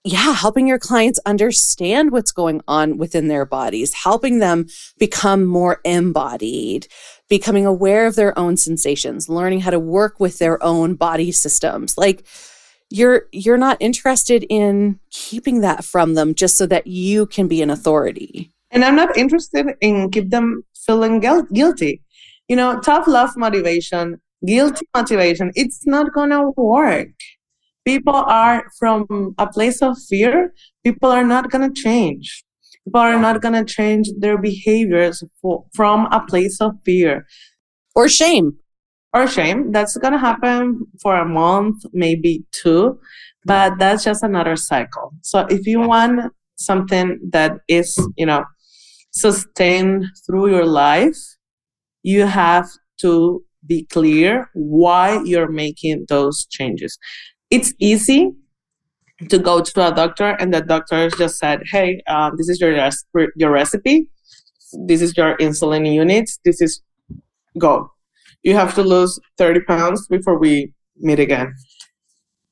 yeah, helping your clients understand what's going on within their bodies, helping them become more embodied, becoming aware of their own sensations, learning how to work with their own body systems. Like you're you're not interested in keeping that from them just so that you can be an authority. And I'm not interested in keep them feeling guilty. You know, tough love motivation, guilty motivation, it's not going to work. People are from a place of fear. People are not going to change. People are not going to change their behaviors for, from a place of fear. Or shame or shame that's going to happen for a month maybe two but that's just another cycle so if you want something that is you know sustained through your life you have to be clear why you're making those changes it's easy to go to a doctor and the doctor just said, "Hey, um, this is your your recipe. This is your insulin units. This is go. You have to lose 30 pounds before we meet again."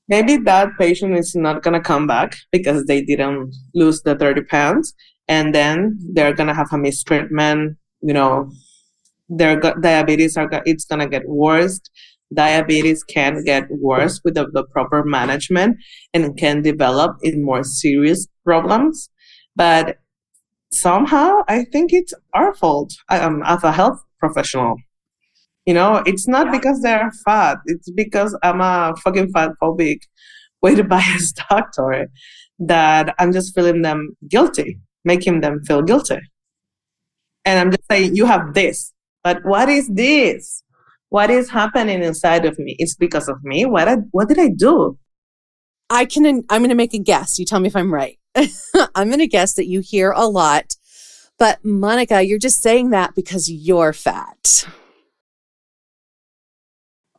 Maybe that patient is not gonna come back because they didn't lose the 30 pounds, and then they're gonna have a mistreatment. You know, their diabetes are it's gonna get worse diabetes can get worse with the, the, proper management and can develop in more serious problems. But somehow I think it's our fault um, as a health professional. You know, it's not because they're fat, it's because I'm a fucking fat phobic [LAUGHS] weighted bias [LAUGHS] doctor that I'm just feeling them guilty, making them feel guilty. And I'm just saying, you have this, but what is this? what is happening inside of me? It's because of me? What I, what did i do? I can i'm going to make a guess. You tell me if i'm right. [LAUGHS] I'm going to guess that you hear a lot but monica you're just saying that because you're fat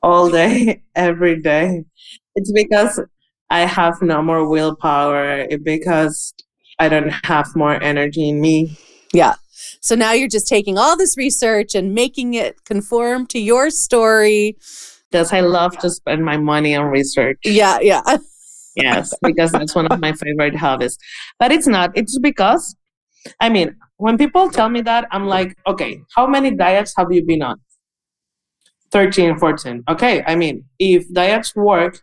all day [LAUGHS] every day it's because i have no more willpower because i don't have more energy in me yeah so now you're just taking all this research and making it conform to your story. Because I love to spend my money on research. Yeah, yeah. [LAUGHS] yes, because that's one of my favorite hobbies. But it's not. It's because, I mean, when people tell me that, I'm like, okay, how many diets have you been on? 13, 14. Okay, I mean, if diets work,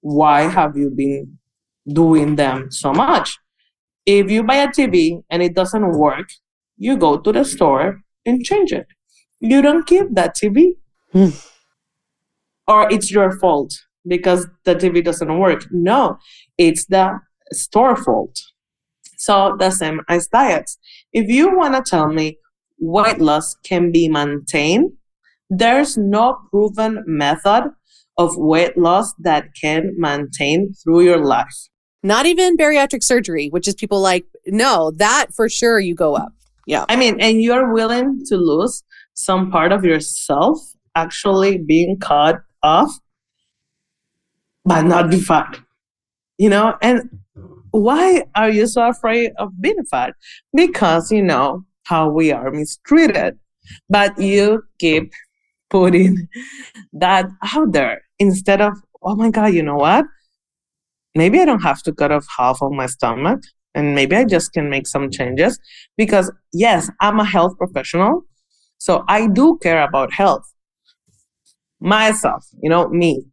why have you been doing them so much? If you buy a TV and it doesn't work, you go to the store and change it. You don't keep that TV. Hmm. Or it's your fault because the TV doesn't work. No, it's the store fault. So the same as diets. If you want to tell me weight loss can be maintained, there's no proven method of weight loss that can maintain through your life. Not even bariatric surgery, which is people like, no, that for sure you go up. Yeah. I mean, and you're willing to lose some part of yourself actually being cut off, but not be fat. You know, and why are you so afraid of being fat? Because you know how we are mistreated. But you keep putting that out there instead of, oh my God, you know what? Maybe I don't have to cut off half of my stomach and maybe I just can make some changes because yes, I'm a health professional. So I do care about health. Myself, you know, me.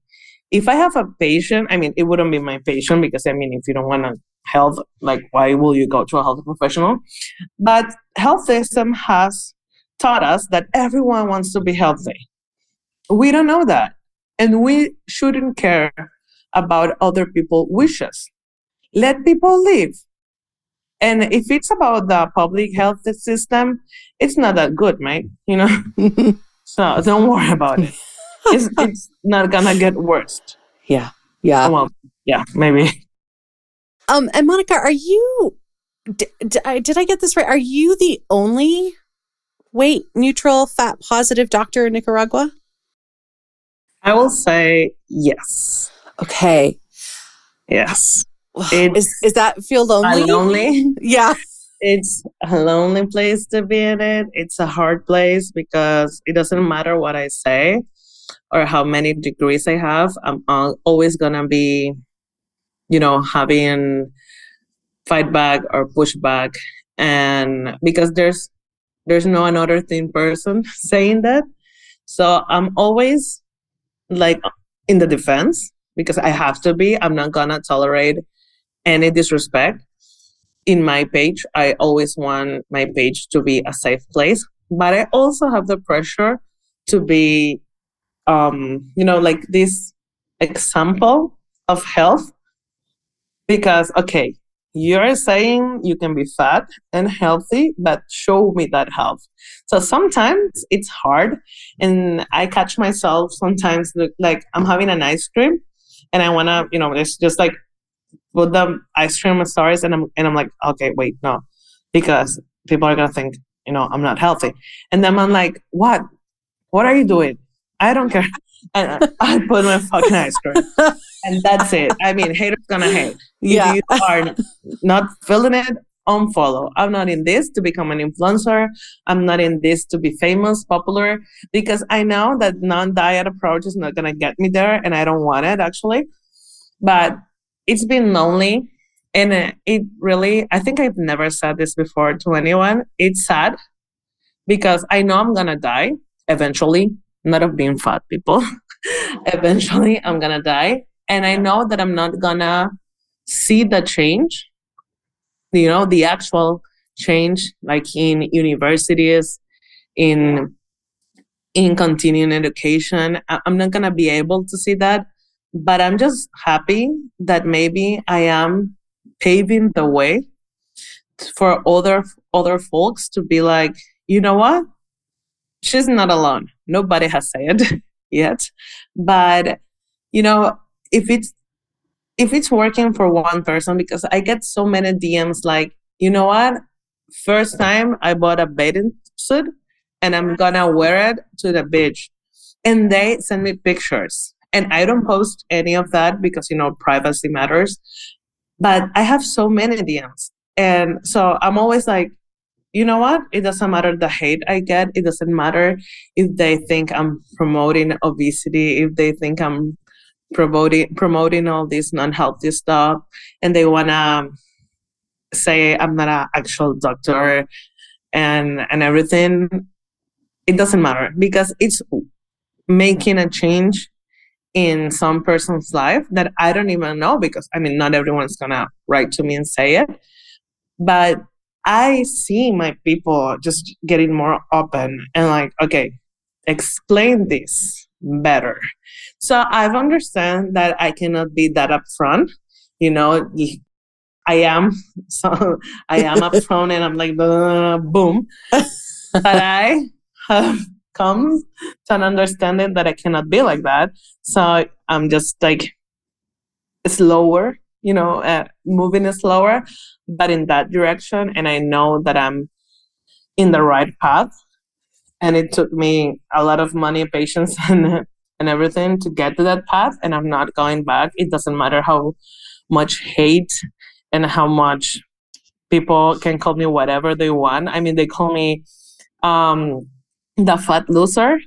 If I have a patient, I mean, it wouldn't be my patient because I mean, if you don't want to health, like why will you go to a health professional? But health system has taught us that everyone wants to be healthy. We don't know that. And we shouldn't care about other people's wishes. Let people live. And if it's about the public health system, it's not that good, right? You know? [LAUGHS] so don't worry about it. It's, it's not gonna get worse. Yeah. Yeah. Well, yeah, maybe. Um, and Monica, are you, did, did, I, did I get this right? Are you the only weight neutral, fat positive doctor in Nicaragua? I will say yes. Okay. Yes. is is that feel lonely? Lonely. [LAUGHS] yeah. It's a lonely place to be in it. It's a hard place because it doesn't matter what I say or how many degrees I have. I'm always gonna be you know, having fight back or push back. And because there's there's no another thin person [LAUGHS] saying that. So I'm always like in the defense because I have to be. I'm not gonna tolerate any disrespect in my page. I always want my page to be a safe place, but I also have the pressure to be, um, you know, like this example of health because, okay, you're saying you can be fat and healthy, but show me that health. So sometimes it's hard. And I catch myself sometimes look like I'm having an ice cream and I want to, you know, it's just like put the ice cream stars and I'm, and I'm like, okay, wait, no, because people are going to think, you know, I'm not healthy. And then I'm like, what? What are you doing? I don't care. [LAUGHS] And I put my fucking ice cream. [LAUGHS] and that's it. I mean, haters gonna hate. Yeah. If you are not feeling it, unfollow. I'm not in this to become an influencer. I'm not in this to be famous, popular, because I know that non-diet approach is not gonna get me there, and I don't want it actually. But it's been lonely, and uh, it really. I think I've never said this before to anyone. It's sad because I know I'm gonna die eventually. Not of being fat, people. [LAUGHS] eventually, I'm gonna die, and I know that I'm not gonna see the change, you know, the actual change, like in universities, in in continuing education. I'm not gonna be able to see that, but I'm just happy that maybe I am paving the way for other other folks to be like, you know what? She's not alone. Nobody has said [LAUGHS] yet, but you know, if it's if it's working for one person because i get so many dms like you know what? First time i bought a bathing suit and i'm gonna wear it to the beach. And they send me pictures. And i don't post any of that because you know privacy matters. But i have so many dms and so i'm always like you know what? It doesn't matter the hate i get. It doesn't matter if they think i'm promoting obesity if they think i'm promoting promoting all this non-healthy stuff and they want to say i'm not an actual doctor and and everything it doesn't matter because it's making a change in some person's life that i don't even know because i mean not everyone's gonna write to me and say it. But i see my people just getting more open and like okay explain this better. So I've understand that I cannot be that upfront. You know, I am [LAUGHS] so I am upfront and I'm like boom, but [LAUGHS] I have come to an understanding that I cannot be like that. So I'm just like slower, you know, uh, moving slower, but in that direction, and I know that I'm in the right path. And it took me a lot of money [LAUGHS] patience and and everything to get to that path and i'm not going back. It doesn't matter how much hate and how much people can call me whatever they want. I mean they call me um the fat loser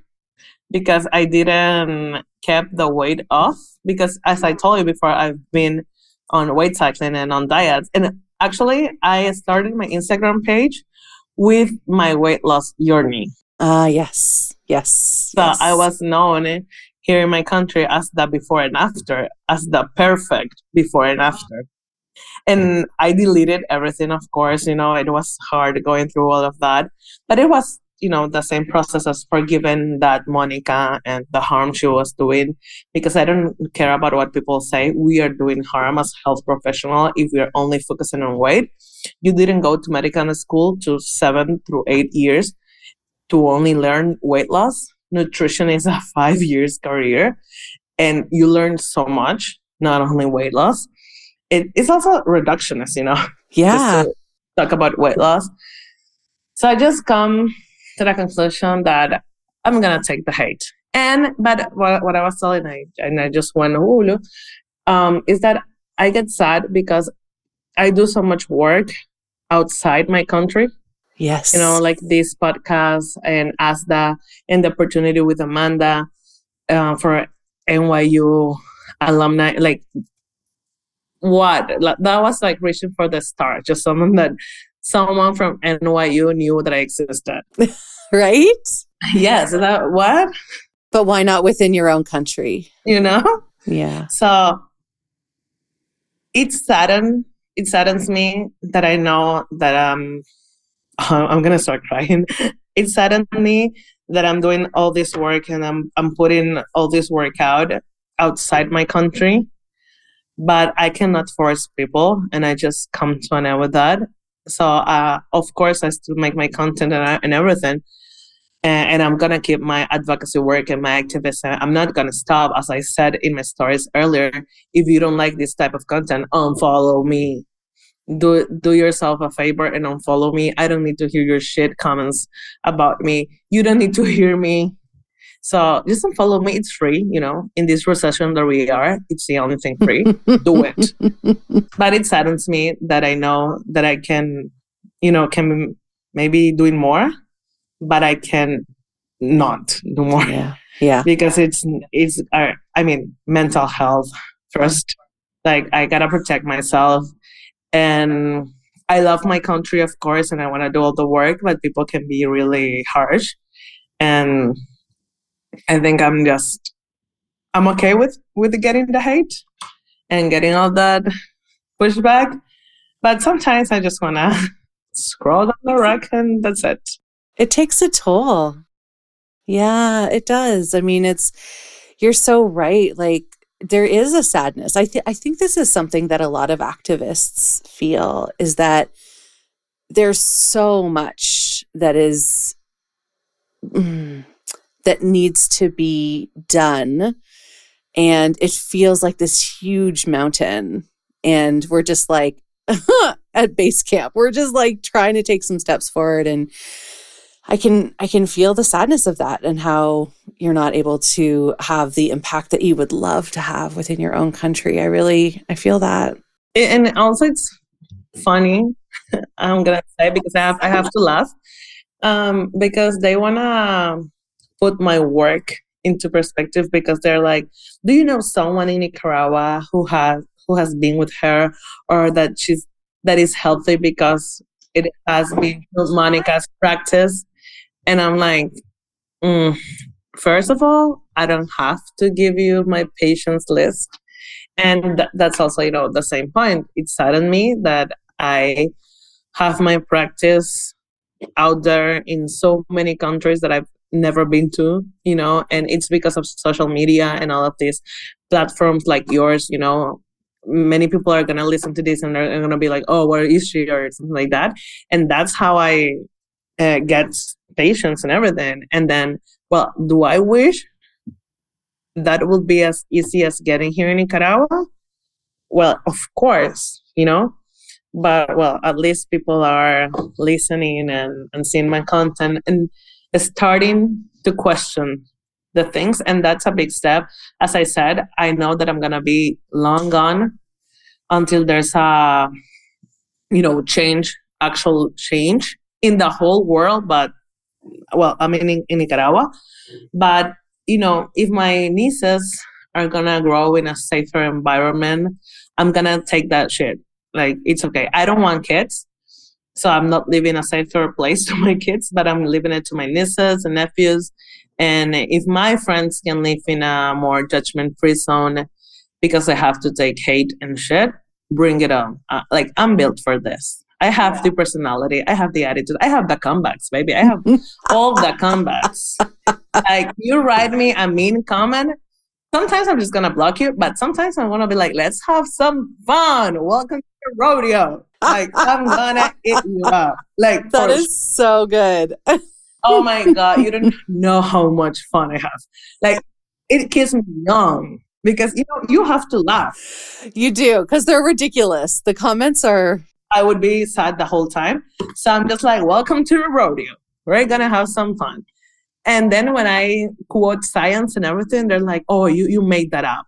because i didn't keep the weight off because as i told you before i've been on weight cycling and on diets and actually i started my instagram page with my weight loss journey Ah, uh, yes, yes. So yes. I was known here in my country as the before and after, as the perfect before and after. And I deleted everything, of course. You know, it was hard going through all of that, but it was, you know, the same process as forgiving that Monica and the harm she was doing because I don't care about what people say. We are doing harm as health professional if we are only focusing on weight. You didn't go to medical school to seven through eight years to only learn weight loss. Nutrition is a [LAUGHS] five years career and you learn so much, not only weight loss. It, it's also reductionist, you know. [LAUGHS] Yeah. talk about weight loss. So I just come to the conclusion that I'm gonna take the hate. And but what, what I was telling I and I just went Hulu, um, is that I get sad because I do so much work outside my country Yes. You know, like this podcast and ASDAH and the opportunity with Amanda uh, for NYU alumni, like what that was like reaching for the star just someone that someone from nyu knew that i existed. [LAUGHS] Right? Yes that what? But why not within your own country? You know? Yeah. So it saddened it saddens me that i know that um [LAUGHS] i'm gonna start crying. [LAUGHS] It saddens me that i'm doing all this work and i'm i'm putting all this work out outside my country. But I cannot force people, and I just come to an end with that. So, uh, of course, I still make my content and, and everything, and, and, I'm gonna keep my advocacy work and my activism. I'm not gonna stop, as I said in my stories earlier. If you don't like this type of content, unfollow me. Do do yourself a favor and unfollow me. I don't need to hear your shit comments about me. You don't need to hear me so just follow me. It's free, you know, in this recession that we are, it's the only thing free. Do it. [LAUGHS] But it saddens me that I know that I can, you know, can maybe doing more, but I can not do more. Yeah. Yeah. because it's, it's, uh, I mean, mental health first. Like I gotta protect myself and I love my country, of course, and I want to do all the work, but people can be really harsh. And I think I'm just I'm okay with with getting the hate and getting all that pushback, but sometimes I just wanna [LAUGHS] scroll down the rack and that's it. It takes a toll. Yeah, it does. I mean, it's you're so right. Like there is a sadness. I think I think this is something that a lot of activists feel is that there's so much that is mm, that needs to be done. And it feels like this huge mountain. And we're just like [LAUGHS] at base camp. We're just like trying to take some steps forward. And I can I can feel the sadness of that and how you're not able to have the impact that you would love to have within your own country. I really I feel that. And also it's funny, [LAUGHS] I'm gonna say because I have I have to laugh. Um, because they wanna put my work into perspective because they're like, do you know someone in Nicaragua who has who has been with her or that she's that is healthy because it has been Monica's practice? And I'm like, mm, first of all, I don't have to give you my patients list. And th- that's also, you know, the same point. It saddened me that I have my practice out there in so many countries that I've never been to, you know, and it's because of social media and all of these platforms like yours, you know. Many people are gonna listen to this and they're gonna be like, "Oh, where is she?" or something like that, and that's how I uh, get patients and everything. And then, well, do I wish that would be as easy as getting here in Nicaragua? Well, of course, you know, but well, at least people are listening and, and seeing my content and starting to question the things and that's a big step. As i said i know that i'm going to be long gone until there's a you know change actual change in the whole world but well i mean in, in nicaragua. But you know if my nieces are going to grow in a safer environment i'm going to take that shit. Like it's okay. I don't want kids so I'm not leaving a safer place [LAUGHS] to my kids, but I'm leaving it to my nieces and nephews. And if my friends can live in a more judgment free zone because I have to take hate and shit, bring it on. Uh, like I'm built for this. I have the personality. I have the attitude. I have the comebacks, baby. I have [LAUGHS] all the comebacks. like you write me a mean comment, sometimes I'm just gonna block you, but sometimes I wanna be like, let's have some fun. Welcome to the rodeo. Like I'm gonna eat you up. Like that is so good. [LAUGHS] oh my god, you don't know how much fun I have. Like it keeps me young because you know you have to laugh. You do because they're ridiculous. The comments are. I would be sad the whole time, so I'm just like, welcome to the rodeo. We're gonna have some fun. And then when I quote science and everything, they're like, "Oh, you you made that up,"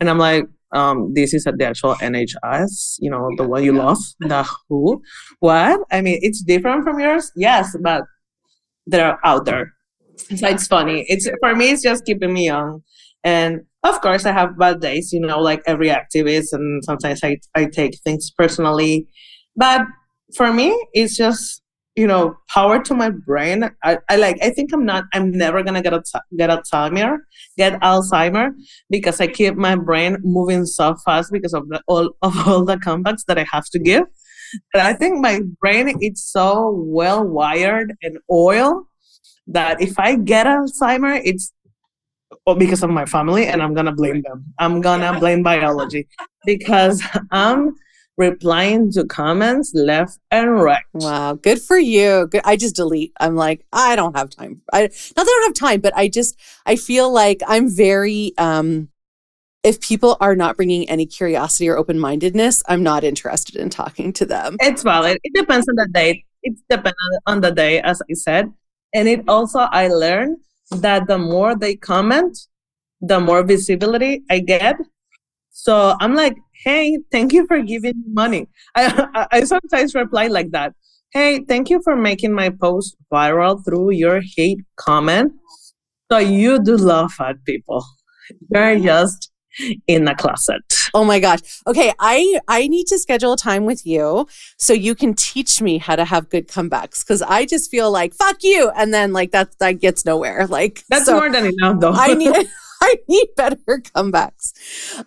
and I'm like, um, "This is at the actual NHS, you know, the one you love, the WHO. What? I mean, it's different from yours, yes, but they're out there. So it's funny. It's for me, it's just keeping me young, and of course, I have bad days, you know, like every activist, and sometimes I, I take things personally. But for me, it's just, you know, power to my brain. I, I like, I think I'm not, I'm never going to get, a get Alzheimer, get Alzheimer because I keep my brain moving so fast because of the, all, [LAUGHS] of all the comebacks that I have to give. But I think my brain is so well wired and oil that if I get Alzheimer, it's because of my family and I'm gonna blame them. I'm gonna blame biology because [LAUGHS] I'm replying to comments left and right. Wow, good for you. Good. I just delete. I'm like, I don't have time. I not that I don't have time, but I just I feel like I'm very um if people are not bringing any curiosity or open-mindedness, I'm not interested in talking to them. It's valid. It depends on the day. It depends on the day, as I said. And it also I learned that the more they comment, the more visibility I get. So I'm like, hey, thank you for giving me money. I, [LAUGHS] I, I sometimes reply like that. Hey, thank you for making my post viral through your hate comment. So you do love fat people. You're just in the closet. Oh my gosh. Okay, I I need to schedule a time with you so you can teach me how to have good comebacks cuz I just feel like fuck you and then like that that gets nowhere. Like That's so more than enough though. I need [LAUGHS] I need better comebacks.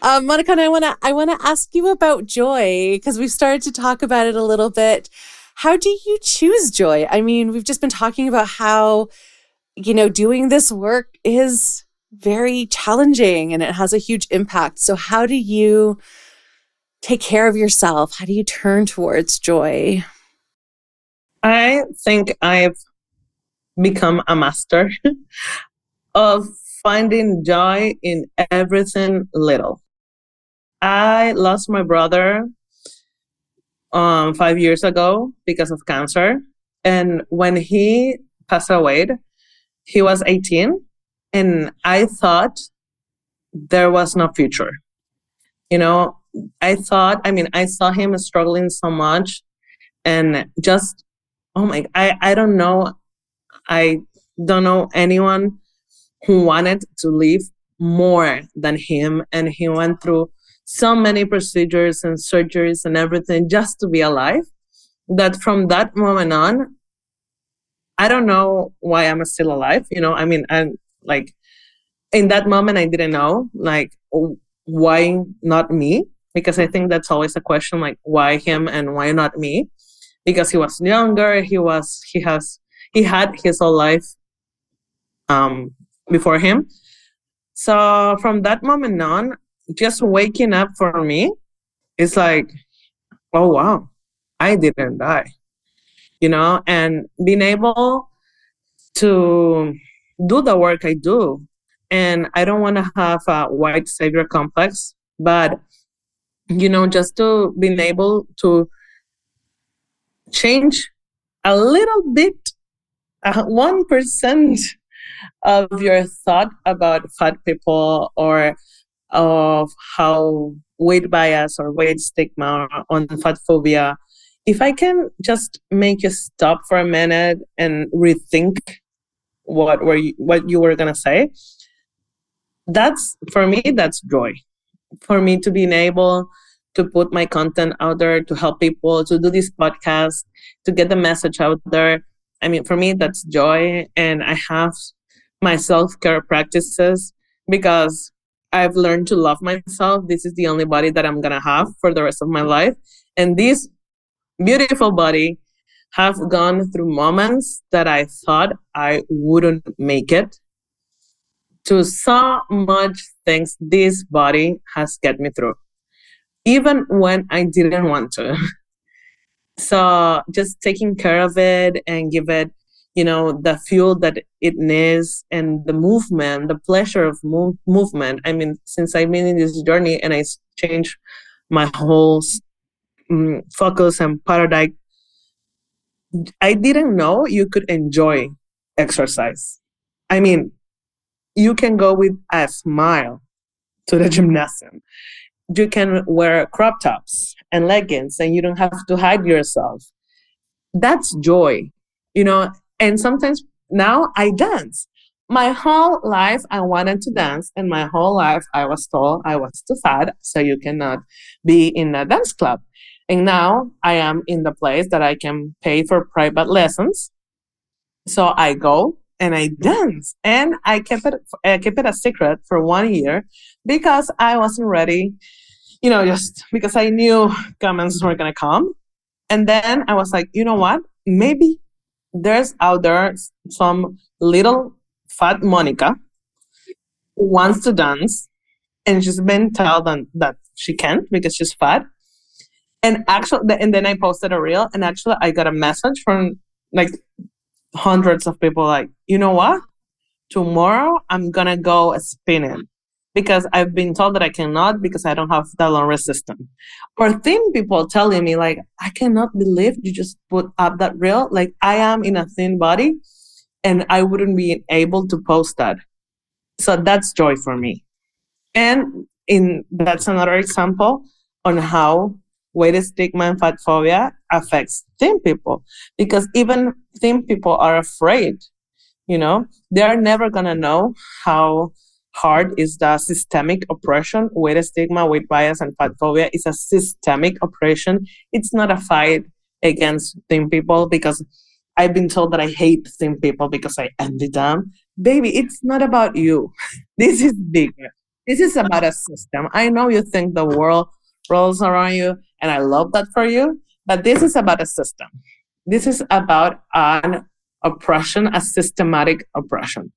Um, Monica, I want to I want to ask you about joy because we've started to talk about it a little bit. How do you choose joy? I mean, we've just been talking about how you know doing this work is very challenging and it has a huge impact. So, how do you take care of yourself? How do you turn towards joy? I think I've become a master [LAUGHS] of finding joy in everything little. I lost my brother um, five years ago because of cancer. And when he passed away, he was 18 and I thought there was no future. You know, I thought, I mean, I saw him struggling so much and just, oh my, I, I don't know. I don't know anyone who wanted to live more than him. And he went through so many procedures and surgeries and everything just to be alive that from that moment on, I don't know why I'm still alive. You know, I mean, I'm like in that moment i didn't know like why not me because i think that's always a question like why him and why not me because he was younger he was he has he had his whole life um before him so from that moment on just waking up for me it's like oh wow i didn't die you know and being able to do the work I do. And I don't want to have a white savior complex, but you know, just to being able to change a little bit, one uh, of your thought about fat people or of how weight bias or weight stigma on fat phobia. If i can just make you stop for a minute and rethink what were you, what you were gonna say that's for me that's joy. For me to being able to put my content out there to help people to do this podcast to get the message out there i mean for me that's joy and i have my self-care practices because i've learned to love myself. This is the only body that i'm gonna have for the rest of my life. And this beautiful body have gone through moments that I thought I wouldn't make it. To so much things this body has get me through, even when I didn't want to. [LAUGHS] so just taking care of it and give it, you know, the fuel that it needs and the movement, the pleasure of move, movement. I mean, since I've been in this journey and I changed my whole um, focus and paradigm I didn't know you could enjoy exercise. I mean, you can go with a smile to the gymnasium. You can wear crop tops and leggings and you don't have to hide yourself. That's joy, you know. And sometimes now I dance. my whole life I wanted to dance, and my whole life I was told I was too fat, so you cannot be in a dance club. And now I am in the place that I can pay for private lessons. So I go and I dance, and I kept it I kept it a secret for one year because I wasn't ready, you know, just because I knew comments were gonna come. And then I was like, you know what? Maybe there's out there some little fat Monica who wants to dance and she's been told that she can't because she's fat. And actually, and then I posted a reel, and actually, I got a message from like hundreds of people like, you know what? Tomorrow I'm gonna go spinning because I've been told that I cannot because I don't have the lung resistance. Or thin people telling me like, I cannot believe you just put up that reel. Like I am in a thin body and I wouldn't be able to post that. So that's joy for me. And in that's another example on how weight stigma and fat phobia affects thin people because even thin people are afraid you know they're never gonna know how hard is the systemic oppression weight stigma weight bias and fat phobia is a systemic oppression it's not a fight against thin people because I've been told that I hate thin people because I envy them. Baby, it's not about you. [LAUGHS] this is bigger. This is about a system. I know you think the world rolls around you, and I love that for you, but this is about a system. This is about an oppression, a systematic oppression.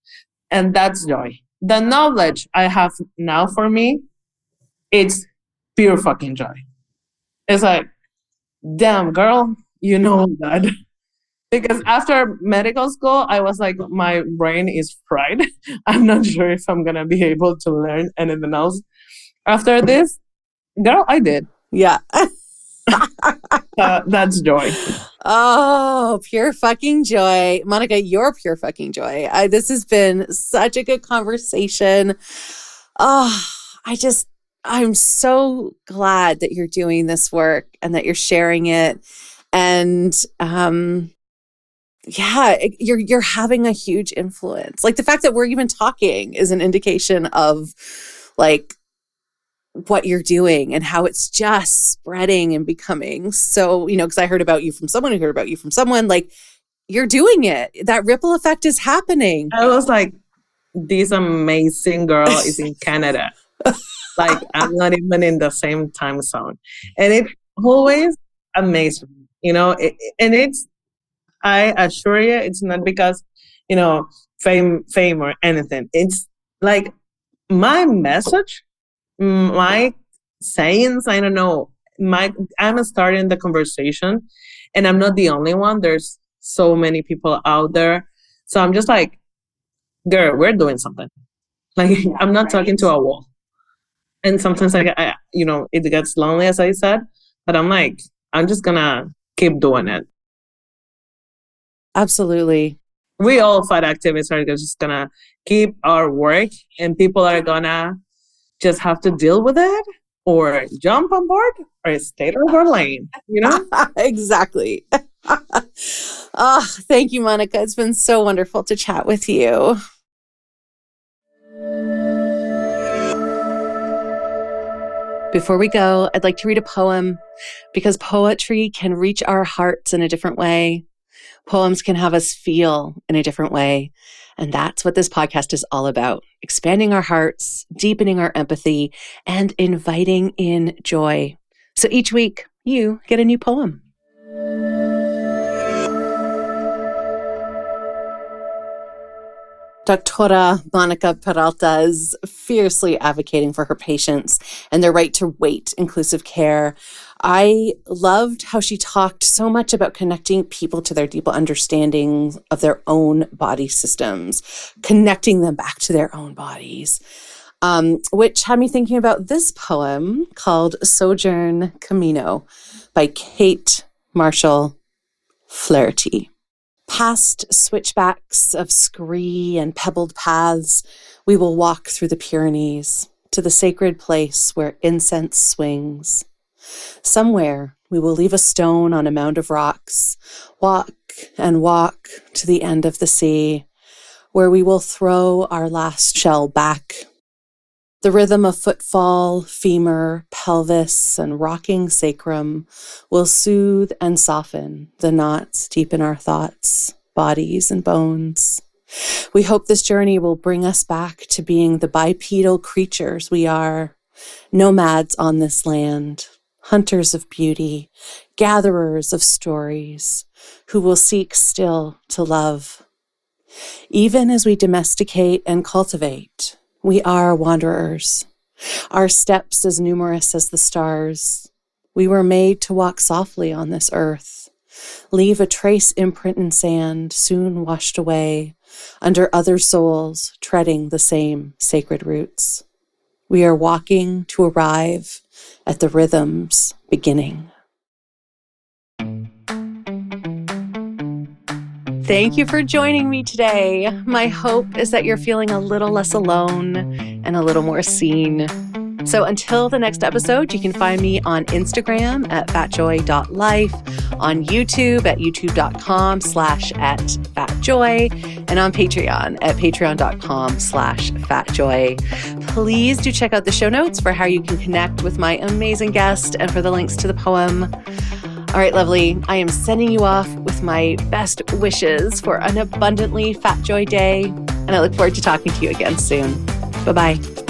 And that's joy. The knowledge I have now for me, it's pure fucking joy. It's like, damn, girl, you know [LAUGHS] that. because after medical school i was like my brain is fried [LAUGHS] i'm not sure if i'm gonna be able to learn anything else after this girl i did yeah [LAUGHS] uh, that's joy. Oh pure fucking joy. Monica you're pure fucking joy. I, this has been such a good conversation. Oh i just i'm so glad that you're doing this work and that you're sharing it. And um yeah you're you're having a huge influence. Like the fact that we're even talking is an indication of like what you're doing and how it's just spreading and becoming. So you know because i heard about you from someone who heard about you from someone like you're doing it. That ripple effect is happening. I was like this amazing girl is in [LAUGHS] canada. Like i'm not even in the same time zone. And it always amazes me you know it, and it's I assure you, it's not because, you know, fame, fame or anything. It's like my message, my sayings, I don't know, my, I'm starting the conversation and I'm not the only one. There's so many people out there. So I'm just like, girl, we're doing something. [LAUGHS] Like I'm not talking to a wall. And sometimes like I, you know, it gets lonely as I said, but I'm like, I'm just gonna keep doing it. Absolutely. We all fat activists are just gonna keep our work and people are gonna just have to deal with it or jump on board or stay in their lane, you know? [LAUGHS] exactly. oh, [LAUGHS] thank you, Monica. It's been so wonderful to chat with you. Before we go, I'd like to read a poem because poetry can reach our hearts in a different way. Poems can have us feel in a different way. And that's what this podcast is all about expanding our hearts, deepening our empathy, and inviting in joy. So each week, you get a new poem. Doctora Monica Peralta is fiercely advocating for her patients and their right to weight inclusive care. I loved how she talked so much about connecting people to their deeper understanding of their own body systems, connecting them back to their own bodies, um, which had me thinking about this poem called Sojourn Camino by Kate Marshall Flaherty. Past switchbacks of scree and pebbled paths, we will walk through the Pyrenees to the sacred place where incense swings. Somewhere we will leave a stone on a mound of rocks, walk and walk to the end of the sea, where we will throw our last shell back. The rhythm of footfall, femur, pelvis, and rocking sacrum will soothe and soften the knots deep in our thoughts, bodies, and bones. We hope this journey will bring us back to being the bipedal creatures we are, nomads on this land, hunters of beauty, gatherers of stories, who will seek still to love. Even as we domesticate and cultivate, we are wanderers, our steps as numerous as the stars. We were made to walk softly on this earth, leave a trace imprint in sand, soon washed away, under other souls treading the same sacred roots. We are walking to arrive at the rhythm's beginning. Thank you for joining me today. My hope is that you're feeling a little less alone and a little more seen. So until the next episode, you can find me on Instagram at fatjoy.life, on YouTube at youtube.com slash at fatjoy, and on Patreon at patreon.com slash fatjoy. Please do check out the show notes for how you can connect with my amazing guest and for the links to the poem. All right, lovely. I am sending you off with my best wishes for an abundantly fat joy day, and I look forward to talking to you again soon. Bye bye.